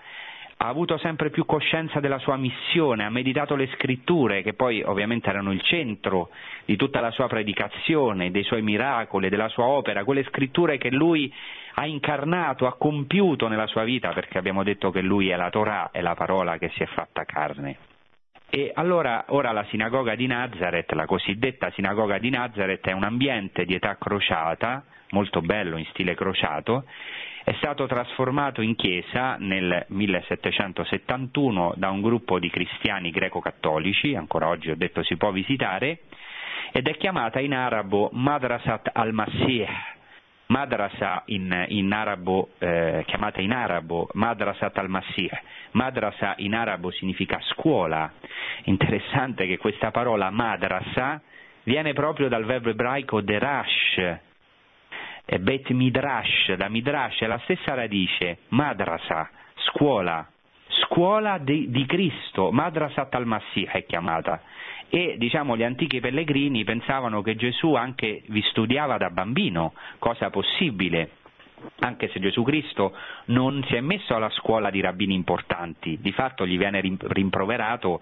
ha avuto sempre più coscienza della sua missione, ha meditato le scritture, che poi ovviamente erano il centro di tutta la sua predicazione, dei suoi miracoli, della sua opera, quelle scritture che lui ha incarnato, ha compiuto nella sua vita, perché abbiamo detto che lui è la Torah, è la parola che si è fatta carne. E allora ora la sinagoga di Nazareth, la cosiddetta sinagoga di Nazareth, è un ambiente di età crociata, molto bello in stile crociato, è stato trasformato in chiesa nel 1771 da un gruppo di cristiani greco-cattolici, ancora oggi ho detto si può visitare, ed è chiamata in arabo Madrasat al-Masih, madrasa in, in arabo, eh, chiamata in arabo Madrasat al-Masih. Madrasa in arabo significa scuola. Interessante che questa parola madrasa viene proprio dal verbo ebraico derash, e Bet Midrash, da Midrash è la stessa radice, madrasa, scuola, scuola di, di Cristo, Madrasat al-Masih è chiamata e diciamo, gli antichi pellegrini pensavano che Gesù anche vi studiava da bambino, cosa possibile, anche se Gesù Cristo non si è messo alla scuola di rabbini importanti, di fatto gli viene rimproverato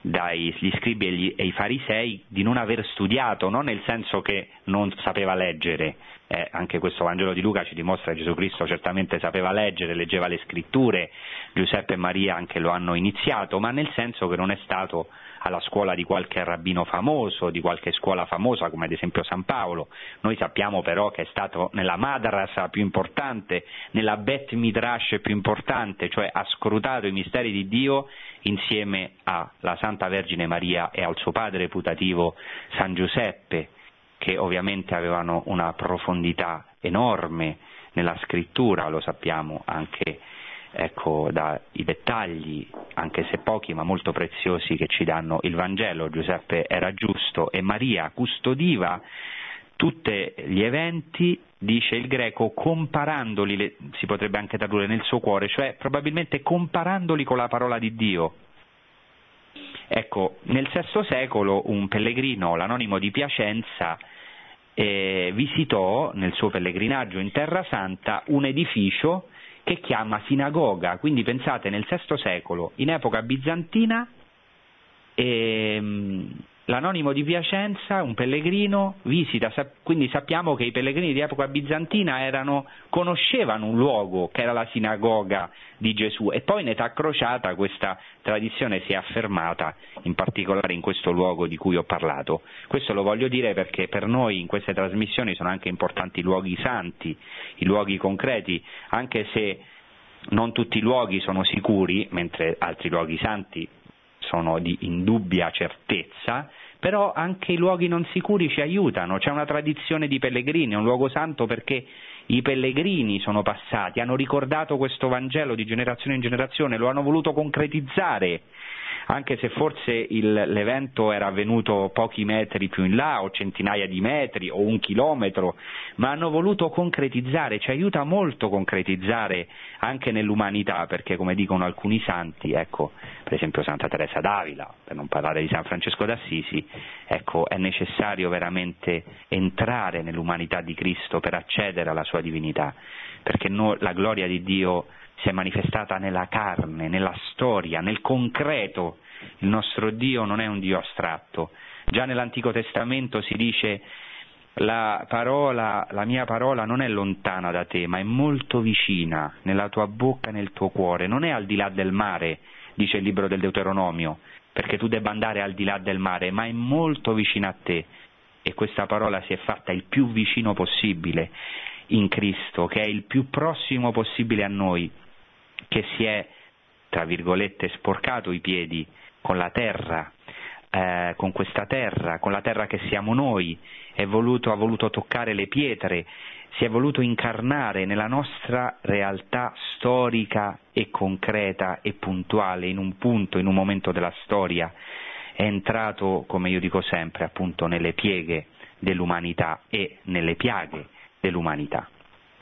dagli scribi e, gli, e i farisei di non aver studiato, non nel senso che non sapeva leggere, eh, anche questo Vangelo di Luca ci dimostra che Gesù Cristo certamente sapeva leggere, leggeva le scritture, Giuseppe e Maria anche lo hanno iniziato, ma nel senso che non è stato alla scuola di qualche rabbino famoso, di qualche scuola famosa come ad esempio San Paolo. Noi sappiamo però che è stato nella madrasa più importante, nella Bet Midrash più importante, cioè ha scrutato i misteri di Dio insieme alla Santa Vergine Maria e al suo padre putativo San Giuseppe, che ovviamente avevano una profondità enorme nella scrittura, lo sappiamo anche ecco, dai dettagli, anche se pochi ma molto preziosi, che ci danno il Vangelo. Giuseppe era giusto e Maria custodiva tutti gli eventi, dice il greco, comparandoli, si potrebbe anche tradurre nel suo cuore, cioè probabilmente comparandoli con la parola di Dio. Ecco, nel VI secolo un pellegrino, l'anonimo di Piacenza, eh, visitò nel suo pellegrinaggio in Terra Santa un edificio che chiama sinagoga, quindi pensate nel VI secolo, in epoca bizantina, ehm, l'anonimo di Piacenza, un pellegrino, visita, quindi sappiamo che i pellegrini di epoca bizantina erano, conoscevano un luogo che era la sinagoga di Gesù e poi in età crociata questa tradizione si è affermata, in particolare in questo luogo di cui ho parlato. Questo lo voglio dire perché per noi in queste trasmissioni sono anche importanti i luoghi santi, i luoghi concreti, anche se non tutti i luoghi sono sicuri, mentre altri luoghi santi sono di indubbia certezza, però anche i luoghi non sicuri ci aiutano, c'è una tradizione di pellegrini, è un luogo santo perché i pellegrini sono passati, hanno ricordato questo Vangelo di generazione in generazione, lo hanno voluto concretizzare anche se forse il, l'evento era avvenuto pochi metri più in là o centinaia di metri o un chilometro, ma hanno voluto concretizzare, ci aiuta molto concretizzare anche nell'umanità, perché come dicono alcuni santi, ecco, per esempio Santa Teresa d'Avila, per non parlare di San Francesco d'Assisi, ecco, è necessario veramente entrare nell'umanità di Cristo per accedere alla sua divinità, perché no, la gloria di Dio si è manifestata nella carne, nella storia, nel concreto. Il nostro Dio non è un Dio astratto. Già nell'Antico Testamento si dice la, parola, la mia parola non è lontana da te, ma è molto vicina, nella tua bocca e nel tuo cuore, non è al di là del mare, dice il libro del Deuteronomio, perché tu debba andare al di là del mare, ma è molto vicino a te e questa parola si è fatta il più vicino possibile in Cristo, che è il più prossimo possibile a noi, che si è, tra virgolette, sporcato i piedi con la terra, eh, con questa terra, con la terra che siamo noi, voluto, ha voluto toccare le pietre, si è voluto incarnare nella nostra realtà storica e concreta e puntuale, in un punto, in un momento della storia, è entrato, come io dico sempre, appunto nelle pieghe dell'umanità e nelle piaghe dell'umanità.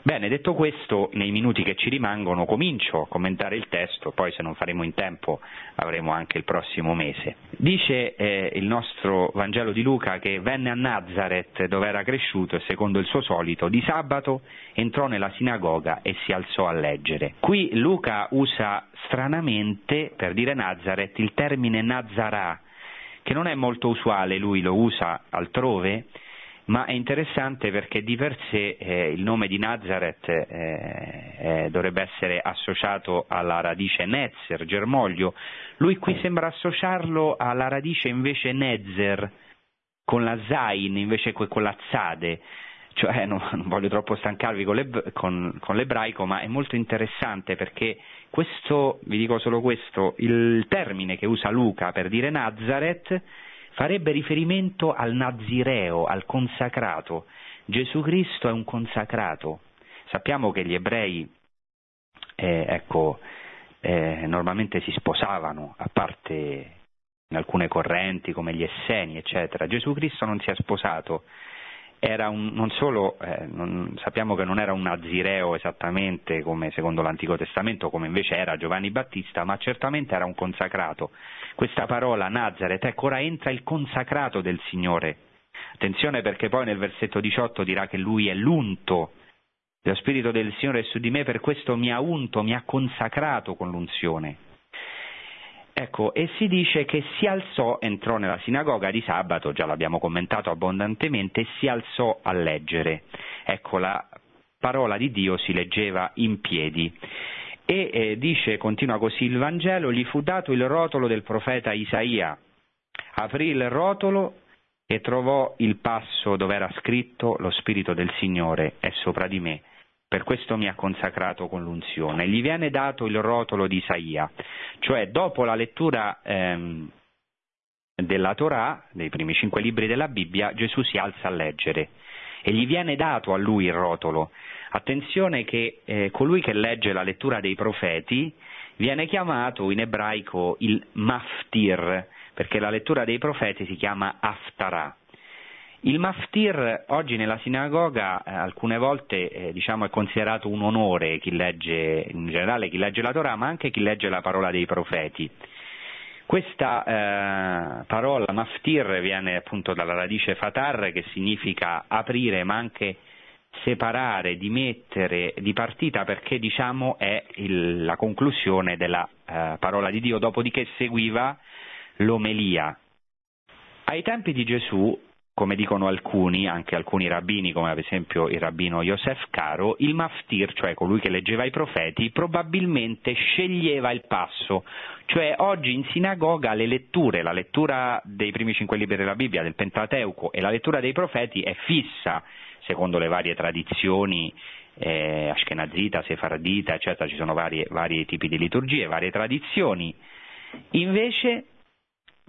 Bene, detto questo, nei minuti che ci rimangono comincio a commentare il testo, poi se non faremo in tempo avremo anche il prossimo mese. Dice eh, il nostro Vangelo di Luca che venne a Nazareth dove era cresciuto e secondo il suo solito di sabato entrò nella sinagoga e si alzò a leggere. Qui Luca usa stranamente, per dire Nazareth, il termine Nazarà, che non è molto usuale, lui lo usa altrove, ma è interessante perché di per sé eh, il nome di Nazareth eh, eh, dovrebbe essere associato alla radice Netzer, germoglio, lui qui sembra associarlo alla radice invece Nezer, con la Zain invece che con la Zade, cioè non, non voglio troppo stancarvi con, le, con, con, l'ebraico, ma è molto interessante perché questo, vi dico solo questo, il termine che usa Luca per dire Nazareth farebbe riferimento al nazireo, al consacrato. Gesù Cristo è un consacrato. Sappiamo che gli ebrei, eh, ecco, eh, normalmente si sposavano, a parte in alcune correnti come gli Esseni, eccetera. Gesù Cristo non si è sposato, era un, non solo, eh, non, sappiamo che non era un nazireo esattamente come secondo l'Antico Testamento, come invece era Giovanni Battista, ma certamente era un consacrato. Questa parola Nazareth, ecco ora entra il consacrato del Signore. Attenzione perché poi nel versetto 18 dirà che lui è l'unto. Lo Spirito del Signore è su di me, per questo mi ha unto, mi ha consacrato con l'unzione. Ecco, e si dice che si alzò, entrò nella sinagoga di sabato, già l'abbiamo commentato abbondantemente, si alzò a leggere. Ecco, la parola di Dio si leggeva in piedi. E eh, dice, continua così il Vangelo, gli fu dato il rotolo del profeta Isaia. Aprì il rotolo e trovò il passo dove era scritto lo Spirito del Signore è sopra di me per questo mi ha consacrato con l'unzione. Gli viene dato il rotolo di Isaia, cioè dopo la lettura ehm, della Torah, dei primi cinque libri della Bibbia, Gesù si alza a leggere e gli viene dato a lui il rotolo. Attenzione che eh, colui che legge la lettura dei profeti viene chiamato in ebraico il maftir, perché la lettura dei profeti si chiama aftarah. Il maftir oggi nella sinagoga eh, alcune volte eh, diciamo, è considerato un onore chi legge, in generale chi legge la Torah, ma anche chi legge la parola dei profeti. Questa eh, parola maftir viene appunto dalla radice fatar che significa aprire ma anche separare, dimettere di partita perché diciamo è il, la conclusione della eh, parola di Dio, dopodiché seguiva l'omelia. Ai tempi di Gesù come dicono alcuni, anche alcuni rabbini, come ad esempio il rabbino Yosef Caro, il maftir, cioè colui che leggeva i profeti, probabilmente sceglieva il passo. Cioè oggi in sinagoga le letture, la lettura dei primi cinque libri della Bibbia, del Pentateuco e la lettura dei profeti è fissa, secondo le varie tradizioni eh, ashkenazita, sefardita, eccetera, ci sono vari, vari tipi di liturgie, varie tradizioni. Invece,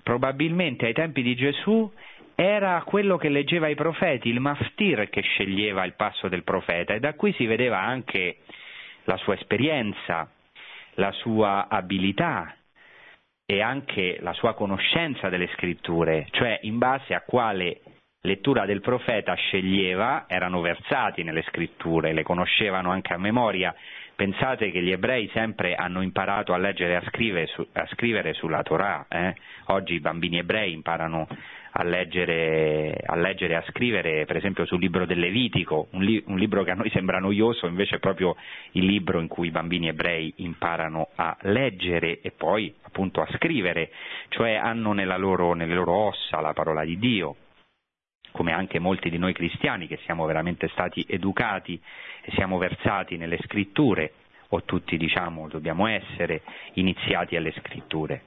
probabilmente ai tempi di Gesù era quello che leggeva i profeti, il maftir che sceglieva il passo del profeta e da qui si vedeva anche la sua esperienza, la sua abilità e anche la sua conoscenza delle scritture, cioè in base a quale lettura del profeta sceglieva, erano versati nelle scritture, le conoscevano anche a memoria. Pensate che gli ebrei sempre hanno imparato a leggere e a scrivere, su, a scrivere sulla Torah. Eh? Oggi i bambini ebrei imparano a leggere, a leggere a scrivere, per esempio sul libro del Levitico, un, li, un, libro che a noi sembra noioso, invece è proprio il libro in cui i bambini ebrei imparano a leggere e poi appunto a scrivere, cioè hanno loro, nelle loro ossa la parola di Dio come anche molti di noi cristiani che siamo veramente stati educati e siamo versati nelle scritture, o tutti diciamo dobbiamo essere iniziati alle scritture.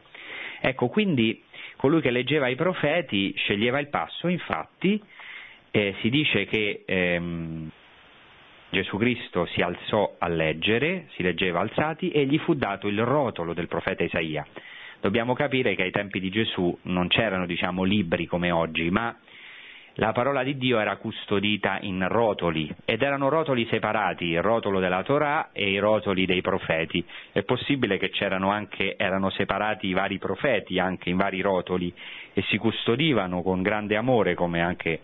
Ecco, quindi colui che leggeva i profeti sceglieva il passo, infatti eh, si dice che ehm, Gesù Cristo si alzò a leggere, si leggeva alzati e gli fu dato il rotolo del profeta Isaia. Dobbiamo capire che ai tempi di Gesù non c'erano diciamo, libri come oggi, ma la parola di Dio era custodita in rotoli ed erano rotoli separati, il rotolo della Torah e i rotoli dei profeti. È possibile che anche, erano separati i vari profeti anche in vari rotoli e si custodivano con grande amore come anche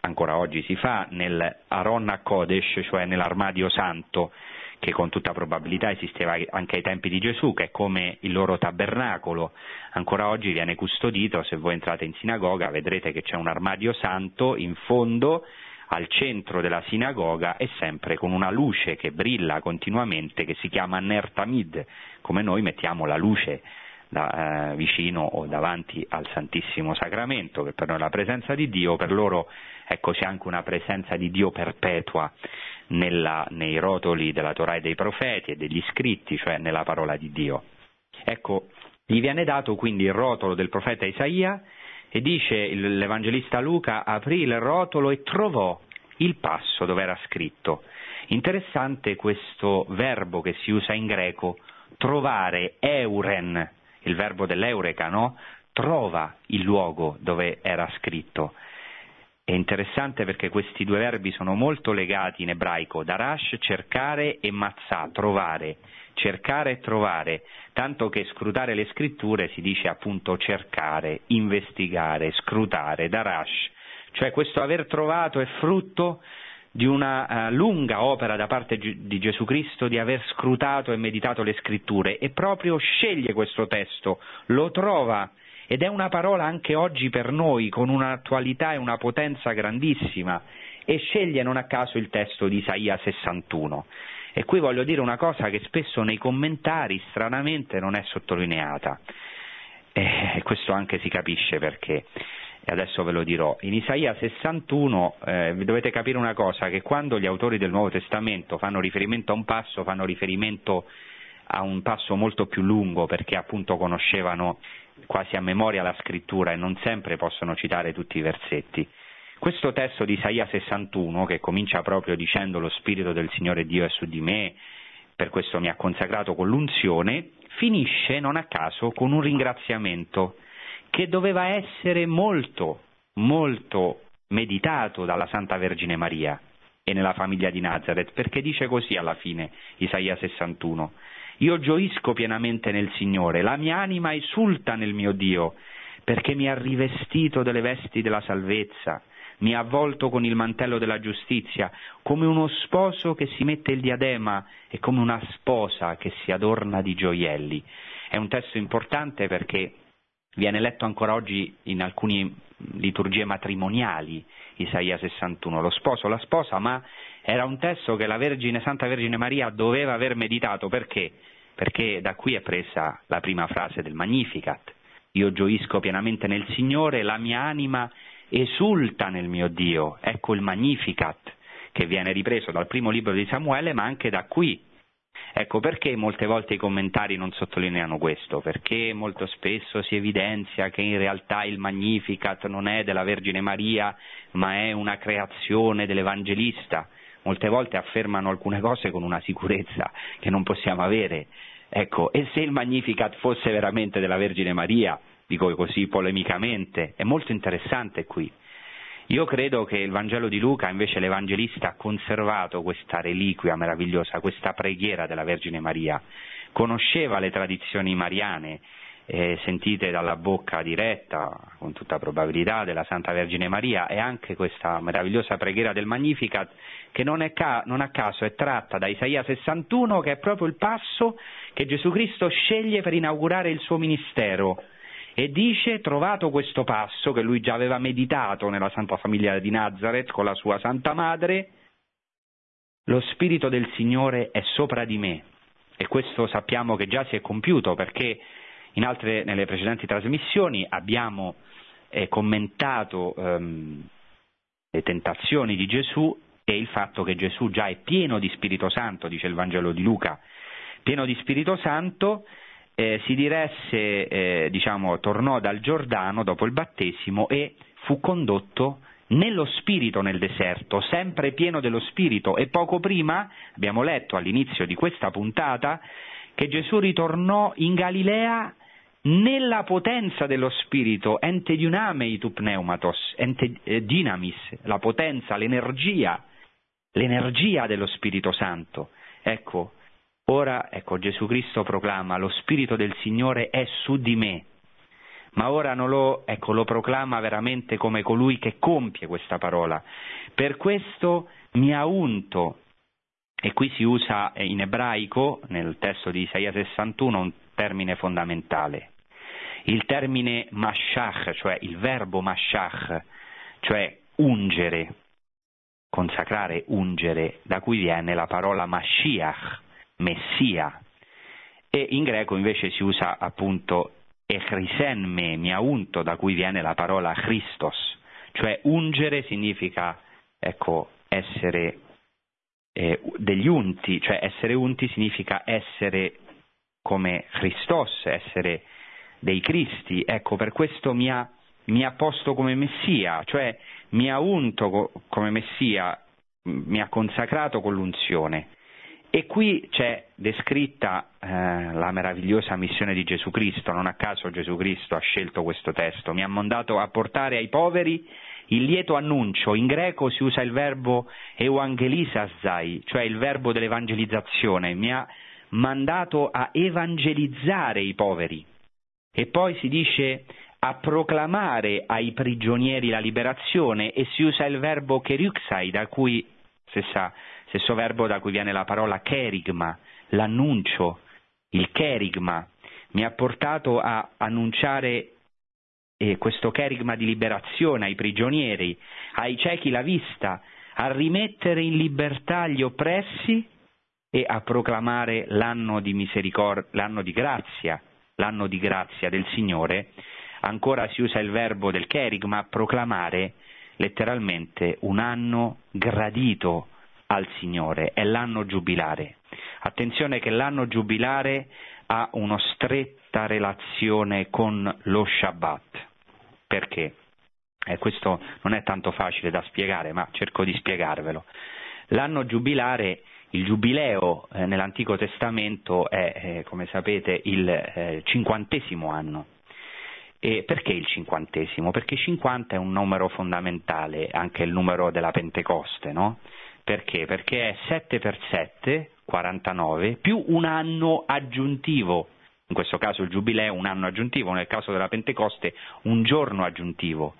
ancora oggi si fa nel Aron Kodesh, cioè nell'armadio santo, che con tutta probabilità esisteva anche ai tempi di Gesù, che è come il loro tabernacolo, ancora oggi viene custodito, se voi entrate in sinagoga vedrete che c'è un armadio santo in fondo al centro della sinagoga e sempre con una luce che brilla continuamente che si chiama Ner Tamid, come noi mettiamo la luce da, eh, vicino o davanti al Santissimo Sacramento, che per noi è la presenza di Dio, per loro ecco, c'è anche una presenza di Dio perpetua nella, nei rotoli della Torah e dei profeti e degli scritti, cioè nella parola di Dio. Ecco, gli viene dato quindi il rotolo del profeta Isaia e dice l'Evangelista Luca aprì il rotolo e trovò il passo dove era scritto. Interessante questo verbo che si usa in greco, trovare, euren, il verbo dell'eureka, no? Trova il luogo dove era scritto. È interessante perché questi due verbi sono molto legati in ebraico, darash, cercare e mazzà, trovare, cercare e trovare, tanto che scrutare le scritture si dice appunto cercare, investigare, scrutare, darash, cioè questo aver trovato è frutto di una uh, lunga opera da parte di Gesù Cristo di aver scrutato e meditato le scritture. E proprio sceglie questo testo, lo trova ed è una parola anche oggi per noi con un'attualità e una potenza grandissima e sceglie non a caso il testo di Isaia 61. E qui voglio dire una cosa che spesso nei commentari stranamente non è sottolineata. E questo anche si capisce perché. E adesso ve lo dirò. In Isaia 61 eh, dovete capire una cosa, che quando gli autori del Nuovo Testamento fanno riferimento a un passo, fanno riferimento a un passo molto più lungo perché appunto conoscevano quasi a memoria la scrittura e non sempre possono citare tutti i versetti. Questo testo di Isaia 61, che comincia proprio dicendo lo Spirito del Signore Dio è su di me, per questo mi ha consacrato con l'unzione, finisce non a caso con un ringraziamento che doveva essere molto, molto meditato dalla Santa Vergine Maria e nella famiglia di Nazareth, perché dice così alla fine Isaia 61. Io gioisco pienamente nel Signore, la mia anima esulta nel mio Dio, perché mi ha rivestito delle vesti della salvezza, mi ha avvolto con il mantello della giustizia, come uno sposo che si mette il diadema e come una sposa che si adorna di gioielli. È un testo importante perché viene letto ancora oggi in alcune liturgie matrimoniali, Isaia 61, lo sposo, la sposa, ma era un testo che la Vergine, Santa Vergine Maria doveva aver meditato perché? Perché da qui è presa la prima frase del Magnificat. Io gioisco pienamente nel Signore, la mia anima esulta nel mio Dio. Ecco il Magnificat che viene ripreso dal primo libro di Samuele, ma anche da qui. Ecco perché molte volte i commentari non sottolineano questo, perché molto spesso si evidenzia che in realtà il Magnificat non è della Vergine Maria, ma è una creazione dell'Evangelista molte volte affermano alcune cose con una sicurezza che non possiamo avere. Ecco, e se il Magnificat fosse veramente della Vergine Maria, dico così polemicamente, è molto interessante qui. Io credo che il Vangelo di Luca, invece l'Evangelista, ha conservato questa reliquia meravigliosa, questa preghiera della Vergine Maria, conosceva le tradizioni mariane, eh, sentite dalla bocca diretta, con tutta probabilità, della Santa Vergine Maria e anche questa meravigliosa preghiera del Magnificat che non, ca- non a caso è tratta da Isaia 61 che è proprio il passo che Gesù Cristo sceglie per inaugurare il suo ministero e dice, trovato questo passo che lui già aveva meditato nella Santa Famiglia di Nazareth con la sua Santa Madre, lo Spirito del Signore è sopra di me. E questo sappiamo che già si è compiuto perché Altre, nelle precedenti trasmissioni abbiamo eh, commentato ehm, le tentazioni di Gesù e il fatto che Gesù già è pieno di Spirito Santo, dice il Vangelo di Luca, pieno di Spirito Santo, eh, si diresse, eh, diciamo, tornò dal Giordano dopo il battesimo e fu condotto nello spirito nel deserto, sempre pieno dello spirito. E poco prima, abbiamo letto all'inizio di questa puntata, che Gesù ritornò in Galilea nella potenza dello spirito, ente dynamei tu pneumatos, ente eh, dynamis, la potenza, l'energia, l'energia dello Spirito Santo. Ecco, ora ecco, Gesù Cristo proclama lo Spirito del Signore è su di me, ma ora lo, ecco, lo proclama veramente come colui che compie questa parola. Per questo mi ha unto, e qui si usa in ebraico, nel testo di Isaia 61, un termine fondamentale. Il termine mashach, cioè il verbo mashach, cioè ungere, consacrare, ungere, da cui viene la parola Mashiach, Messia. E in greco invece si usa appunto echrisenme, miaunto, da cui viene la parola Christos, cioè ungere significa, ecco, essere eh, degli unti, cioè essere unti significa essere come Christos, essere dei Cristi, ecco, per questo mi ha, mi ha posto come Messia, cioè mi ha unto come Messia, mi ha consacrato con l'unzione. E qui c'è descritta eh, la meravigliosa missione di Gesù Cristo, non a caso Gesù Cristo ha scelto questo testo, mi ha mandato a portare ai poveri il lieto annuncio, in greco si usa il verbo evangelisasai, cioè il verbo dell'evangelizzazione, mi ha mandato a evangelizzare i poveri. E poi si dice a proclamare ai prigionieri la liberazione e si usa il verbo keryxai, da cui stessa stesso verbo da cui viene la parola kerigma, l'annuncio, il kerigma, mi ha portato a annunciare eh, questo kerigma di liberazione ai prigionieri, ai ciechi la vista, a rimettere in libertà gli oppressi e a proclamare l'anno di misericordia, l'anno di grazia, l'anno di grazia del Signore. Ancora si usa il verbo del kerigma, proclamare letteralmente un anno gradito al Signore, è l'anno giubilare. Attenzione che l'anno giubilare ha una stretta relazione con lo Shabbat. Perché? Eh, questo non è tanto facile da spiegare, ma cerco di spiegarvelo. L'anno giubilare, il giubileo eh, nell'Antico Testamento è, eh, come sapete, il eh, cinquantesimo anno. E perché il cinquantesimo? Perché 50 è un numero fondamentale, anche il numero della Pentecoste, no? Perché? Perché è 7 per 7, 49, più un anno aggiuntivo. In questo caso il giubileo è un anno aggiuntivo, nel caso della Pentecoste un giorno aggiuntivo.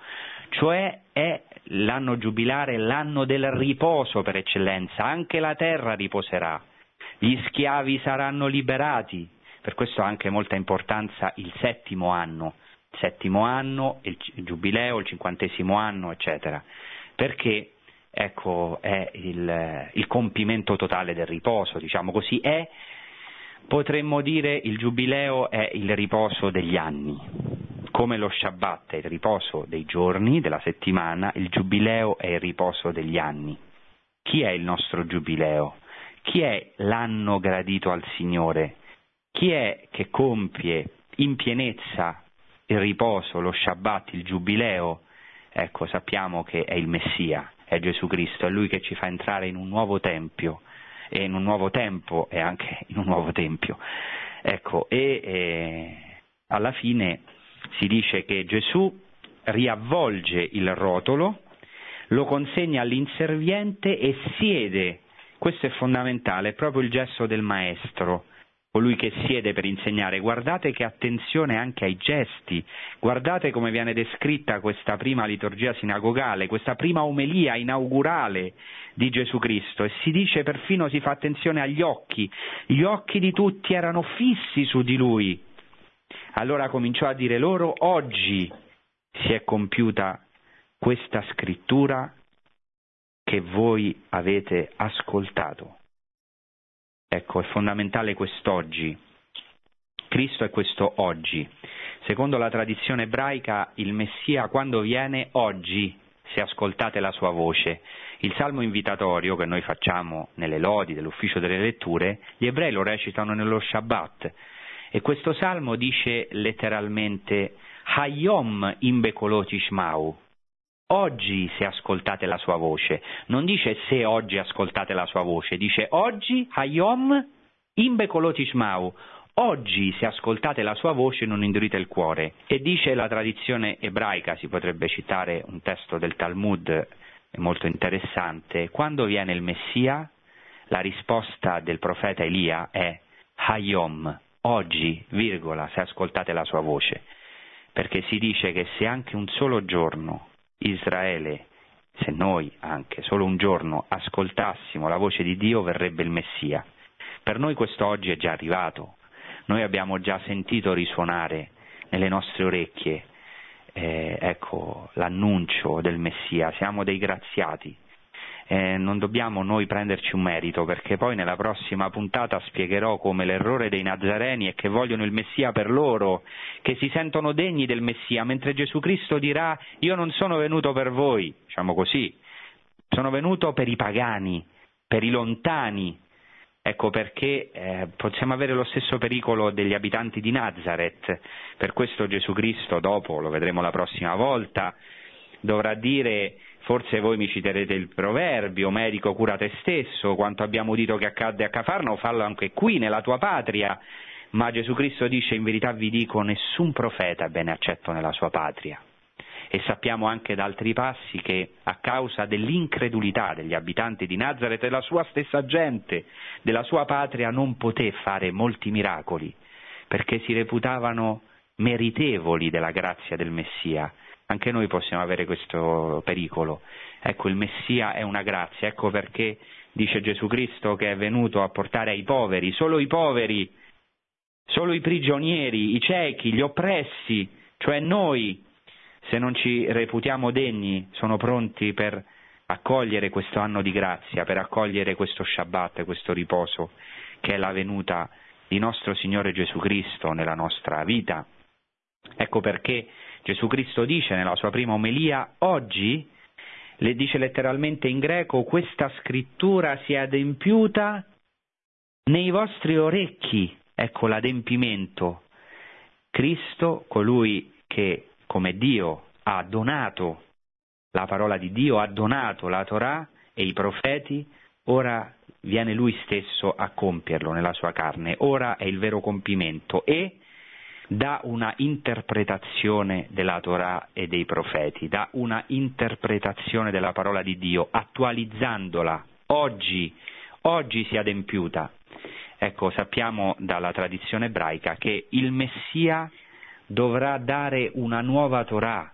Cioè è l'anno giubilare l'anno del riposo per eccellenza, anche la terra riposerà, gli schiavi saranno liberati, per questo ha anche molta importanza il settimo anno, il settimo anno, il giubileo, il cinquantesimo anno, eccetera, perché ecco, è il, il, compimento totale del riposo, diciamo così, è, potremmo dire, il giubileo è il riposo degli anni, come lo Shabbat è il riposo dei giorni, della settimana, il giubileo è il riposo degli anni. Chi è il nostro giubileo? Chi è l'anno gradito al Signore? Chi è che compie in pienezza il riposo, lo Shabbat, il giubileo? Ecco, sappiamo che è il Messia, è Gesù Cristo, è Lui che ci fa entrare in un nuovo tempio, e in un nuovo tempo e anche in un nuovo tempio. Ecco, e eh, alla fine si dice che Gesù riavvolge il rotolo, lo consegna all'inserviente e siede. Questo è fondamentale, è proprio il gesto del maestro colui che siede per insegnare, guardate che attenzione anche ai gesti, guardate come viene descritta questa prima liturgia sinagogale, questa prima omelia inaugurale di Gesù Cristo e si dice perfino si fa attenzione agli occhi, gli occhi di tutti erano fissi su di lui. Allora cominciò a dire loro, oggi si è compiuta questa scrittura che voi avete ascoltato. Ecco, è fondamentale quest'oggi. Cristo è questo oggi. Secondo la tradizione ebraica, il Messia quando viene oggi, se ascoltate la sua voce, Il salmo invitatorio che noi facciamo nelle lodi dell'ufficio delle letture, gli ebrei lo recitano nello Shabbat e questo salmo dice letteralmente Hayom imbekoloti shmau, oggi se ascoltate la sua voce, non dice se oggi ascoltate la sua voce, dice oggi Hayom imbekoloti shmau, Oggi, se ascoltate la sua voce, non indurite il cuore. E dice la tradizione ebraica, si potrebbe citare un testo del Talmud molto interessante, quando viene il Messia, la risposta del profeta Elia è Hayom, oggi, virgola, se ascoltate la sua voce. Perché si dice che se anche un solo giorno Israele, se noi anche solo un giorno ascoltassimo la voce di Dio, verrebbe il Messia. Per noi questo oggi è già arrivato, noi abbiamo già sentito risuonare nelle nostre orecchie eh, ecco, l'annuncio del Messia, siamo dei graziati. Eh, non dobbiamo noi prenderci un merito perché poi nella prossima puntata spiegherò come l'errore dei Nazareni è che vogliono il Messia per loro, che si sentono degni del Messia, mentre Gesù Cristo dirà io non sono venuto per voi, diciamo così, sono venuto per i pagani, per i lontani, Ecco perché eh, possiamo avere lo stesso pericolo degli abitanti di Nazareth. Per questo Gesù Cristo, dopo, lo vedremo la prossima volta, dovrà dire Forse voi mi citerete il proverbio, medico cura te stesso, quanto abbiamo udito che accadde a Cafarno, fallo anche qui, nella tua patria. Ma Gesù Cristo dice, in verità vi dico, nessun profeta è bene accetto nella sua patria e sappiamo anche da altri passi che a causa dell'incredulità degli abitanti di Nazareth e della sua stessa gente, della sua patria, non poté fare molti miracoli, perché si reputavano meritevoli della grazia del Messia. Anche noi possiamo avere questo pericolo. Ecco, il Messia è una grazia, ecco perché dice Gesù Cristo che è venuto a portare ai poveri, solo i poveri, solo i prigionieri, i ciechi, gli oppressi, cioè noi se non ci reputiamo degni, sono pronti per accogliere questo anno di grazia, per accogliere questo Shabbat, questo riposo che è la venuta di nostro Signore Gesù Cristo nella nostra vita. Ecco perché Gesù Cristo dice nella sua prima omelia, oggi, le dice letteralmente in greco, questa scrittura si è adempiuta nei vostri orecchi, ecco l'adempimento. Cristo, colui che come Dio ha donato la parola di Dio, ha donato la Torah e i profeti, ora viene lui stesso a compierlo nella sua carne, ora è il vero compimento. E dà una interpretazione della Torah e dei profeti, dà una interpretazione della parola di Dio, attualizzandola. Oggi, oggi si è adempiuta. Ecco, sappiamo dalla tradizione ebraica che il Messia dovrà dare una nuova Torah.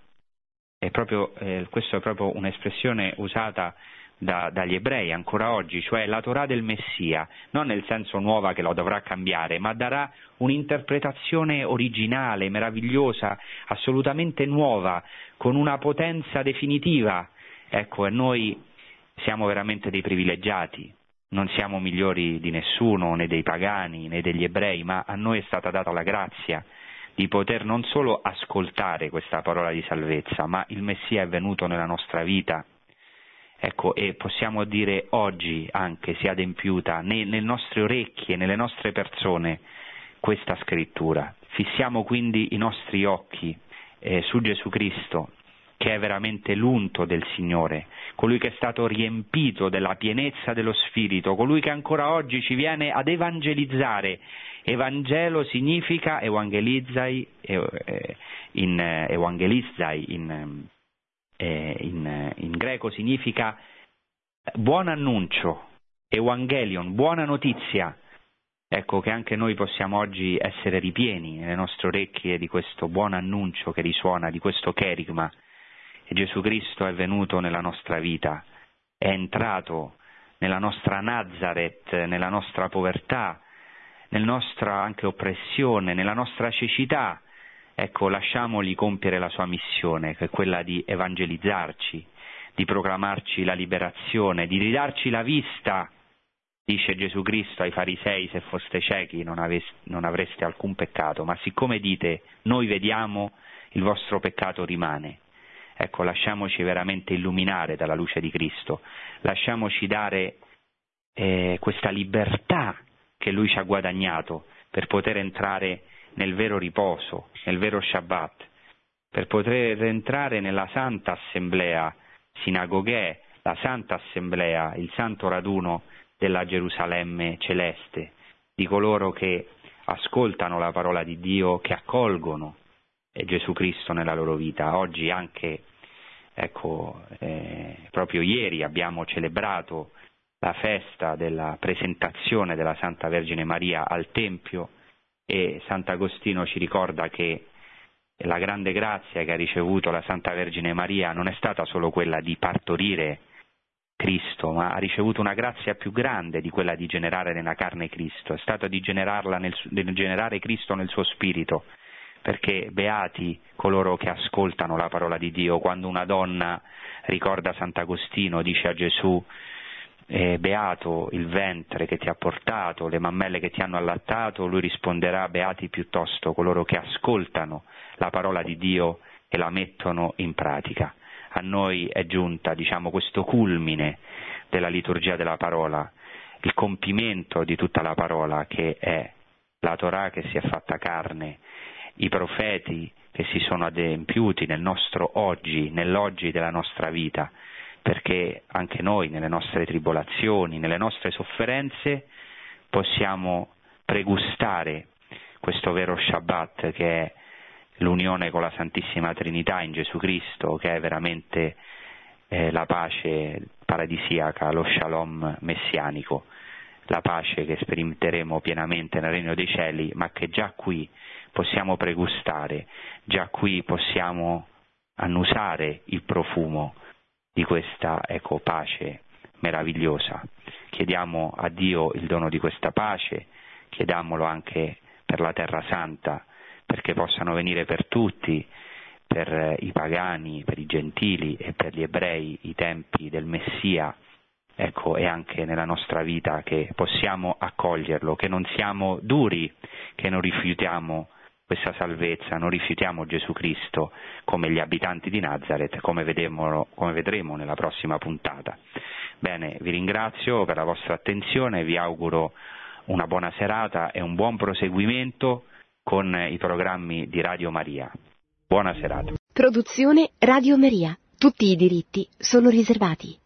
È proprio, eh, questa è proprio un'espressione usata da, dagli ebrei ancora oggi, cioè la Torah del Messia, non nel senso nuova che lo dovrà cambiare, ma darà un'interpretazione originale, meravigliosa, assolutamente nuova, con una potenza definitiva. Ecco, e noi siamo veramente dei privilegiati, non siamo migliori di nessuno, né dei pagani, né degli ebrei, ma a noi è stata data la grazia di poter non solo ascoltare questa parola di salvezza, ma il Messia è venuto nella nostra vita. Ecco, e possiamo dire oggi anche si è adempiuta nelle nostre orecchie, nelle nostre persone, questa scrittura. Fissiamo quindi i nostri occhi eh, su Gesù Cristo, che è veramente l'unto del Signore, colui che è stato riempito della pienezza dello Spirito, colui che ancora oggi ci viene ad evangelizzare Evangelo significa evangelizzai, eh, in, eh, evangelizzai in, eh, in, in greco significa buon annuncio, evangelion, buona notizia. Ecco che anche noi possiamo oggi essere ripieni nelle nostre orecchie di questo buon annuncio che risuona, di questo cherigma. E Gesù Cristo è venuto nella nostra vita, è entrato nella nostra Nazareth, nella nostra povertà, nella nostra anche oppressione, nella nostra cecità, ecco, lasciamogli compiere la sua missione, che è quella di evangelizzarci, di proclamarci la liberazione, di ridarci la vista, dice Gesù Cristo ai farisei, se foste ciechi non, aveste, non avreste alcun peccato, ma siccome dite noi vediamo, il vostro peccato rimane. Ecco, lasciamoci veramente illuminare dalla luce di Cristo, lasciamoci dare eh, questa libertà che Lui ci ha guadagnato per poter entrare nel vero riposo, nel vero Shabbat, per poter entrare nella santa assemblea sinagoghe, la santa assemblea, il santo raduno della Gerusalemme celeste, di coloro che ascoltano la parola di Dio, che accolgono Gesù Cristo nella loro vita. Oggi anche, ecco, eh, proprio ieri abbiamo celebrato la festa della presentazione della Santa Vergine Maria al Tempio e Sant'Agostino ci ricorda che la grande grazia che ha ricevuto la Santa Vergine Maria non è stata solo quella di partorire Cristo, ma ha ricevuto una grazia più grande di quella di generare nella carne Cristo, è stato di, nel, di generare Cristo nel suo spirito, perché beati coloro che ascoltano la parola di Dio, quando una donna ricorda Sant'Agostino, dice a Gesù, eh, beato il ventre che ti ha portato, le mammelle che ti hanno allattato, lui risponderà, beati piuttosto coloro che ascoltano la parola di Dio e la mettono in pratica. A noi è giunta, diciamo, questo culmine della liturgia della parola, il compimento di tutta la parola che è la Torah che si è fatta carne, i profeti che si sono adempiuti nel nostro oggi, nell'oggi della nostra vita, perché anche noi nelle nostre tribolazioni, nelle nostre sofferenze possiamo pregustare questo vero Shabbat che è l'unione con la Santissima Trinità in Gesù Cristo, che è veramente eh, la pace paradisiaca, lo shalom messianico, la pace che sperimenteremo pienamente nel Regno dei Cieli, ma che già qui possiamo pregustare, già qui possiamo annusare il profumo di questa ecco, pace meravigliosa. Chiediamo a Dio il dono di questa pace, chiediamolo anche per la Terra Santa, perché possano venire per tutti, per i pagani, per i gentili e per gli ebrei i tempi del Messia, ecco, e anche nella nostra vita che possiamo accoglierlo, che non siamo duri, che non rifiutiamo questa salvezza, non rifiutiamo Gesù Cristo come gli abitanti di Nazareth, come, vedremo, come vedremo nella prossima puntata. Bene, vi ringrazio per la vostra attenzione, vi auguro una buona serata e un buon proseguimento con i programmi di Radio Maria. Buona serata.
Produzione Radio Maria. Tutti i diritti sono riservati.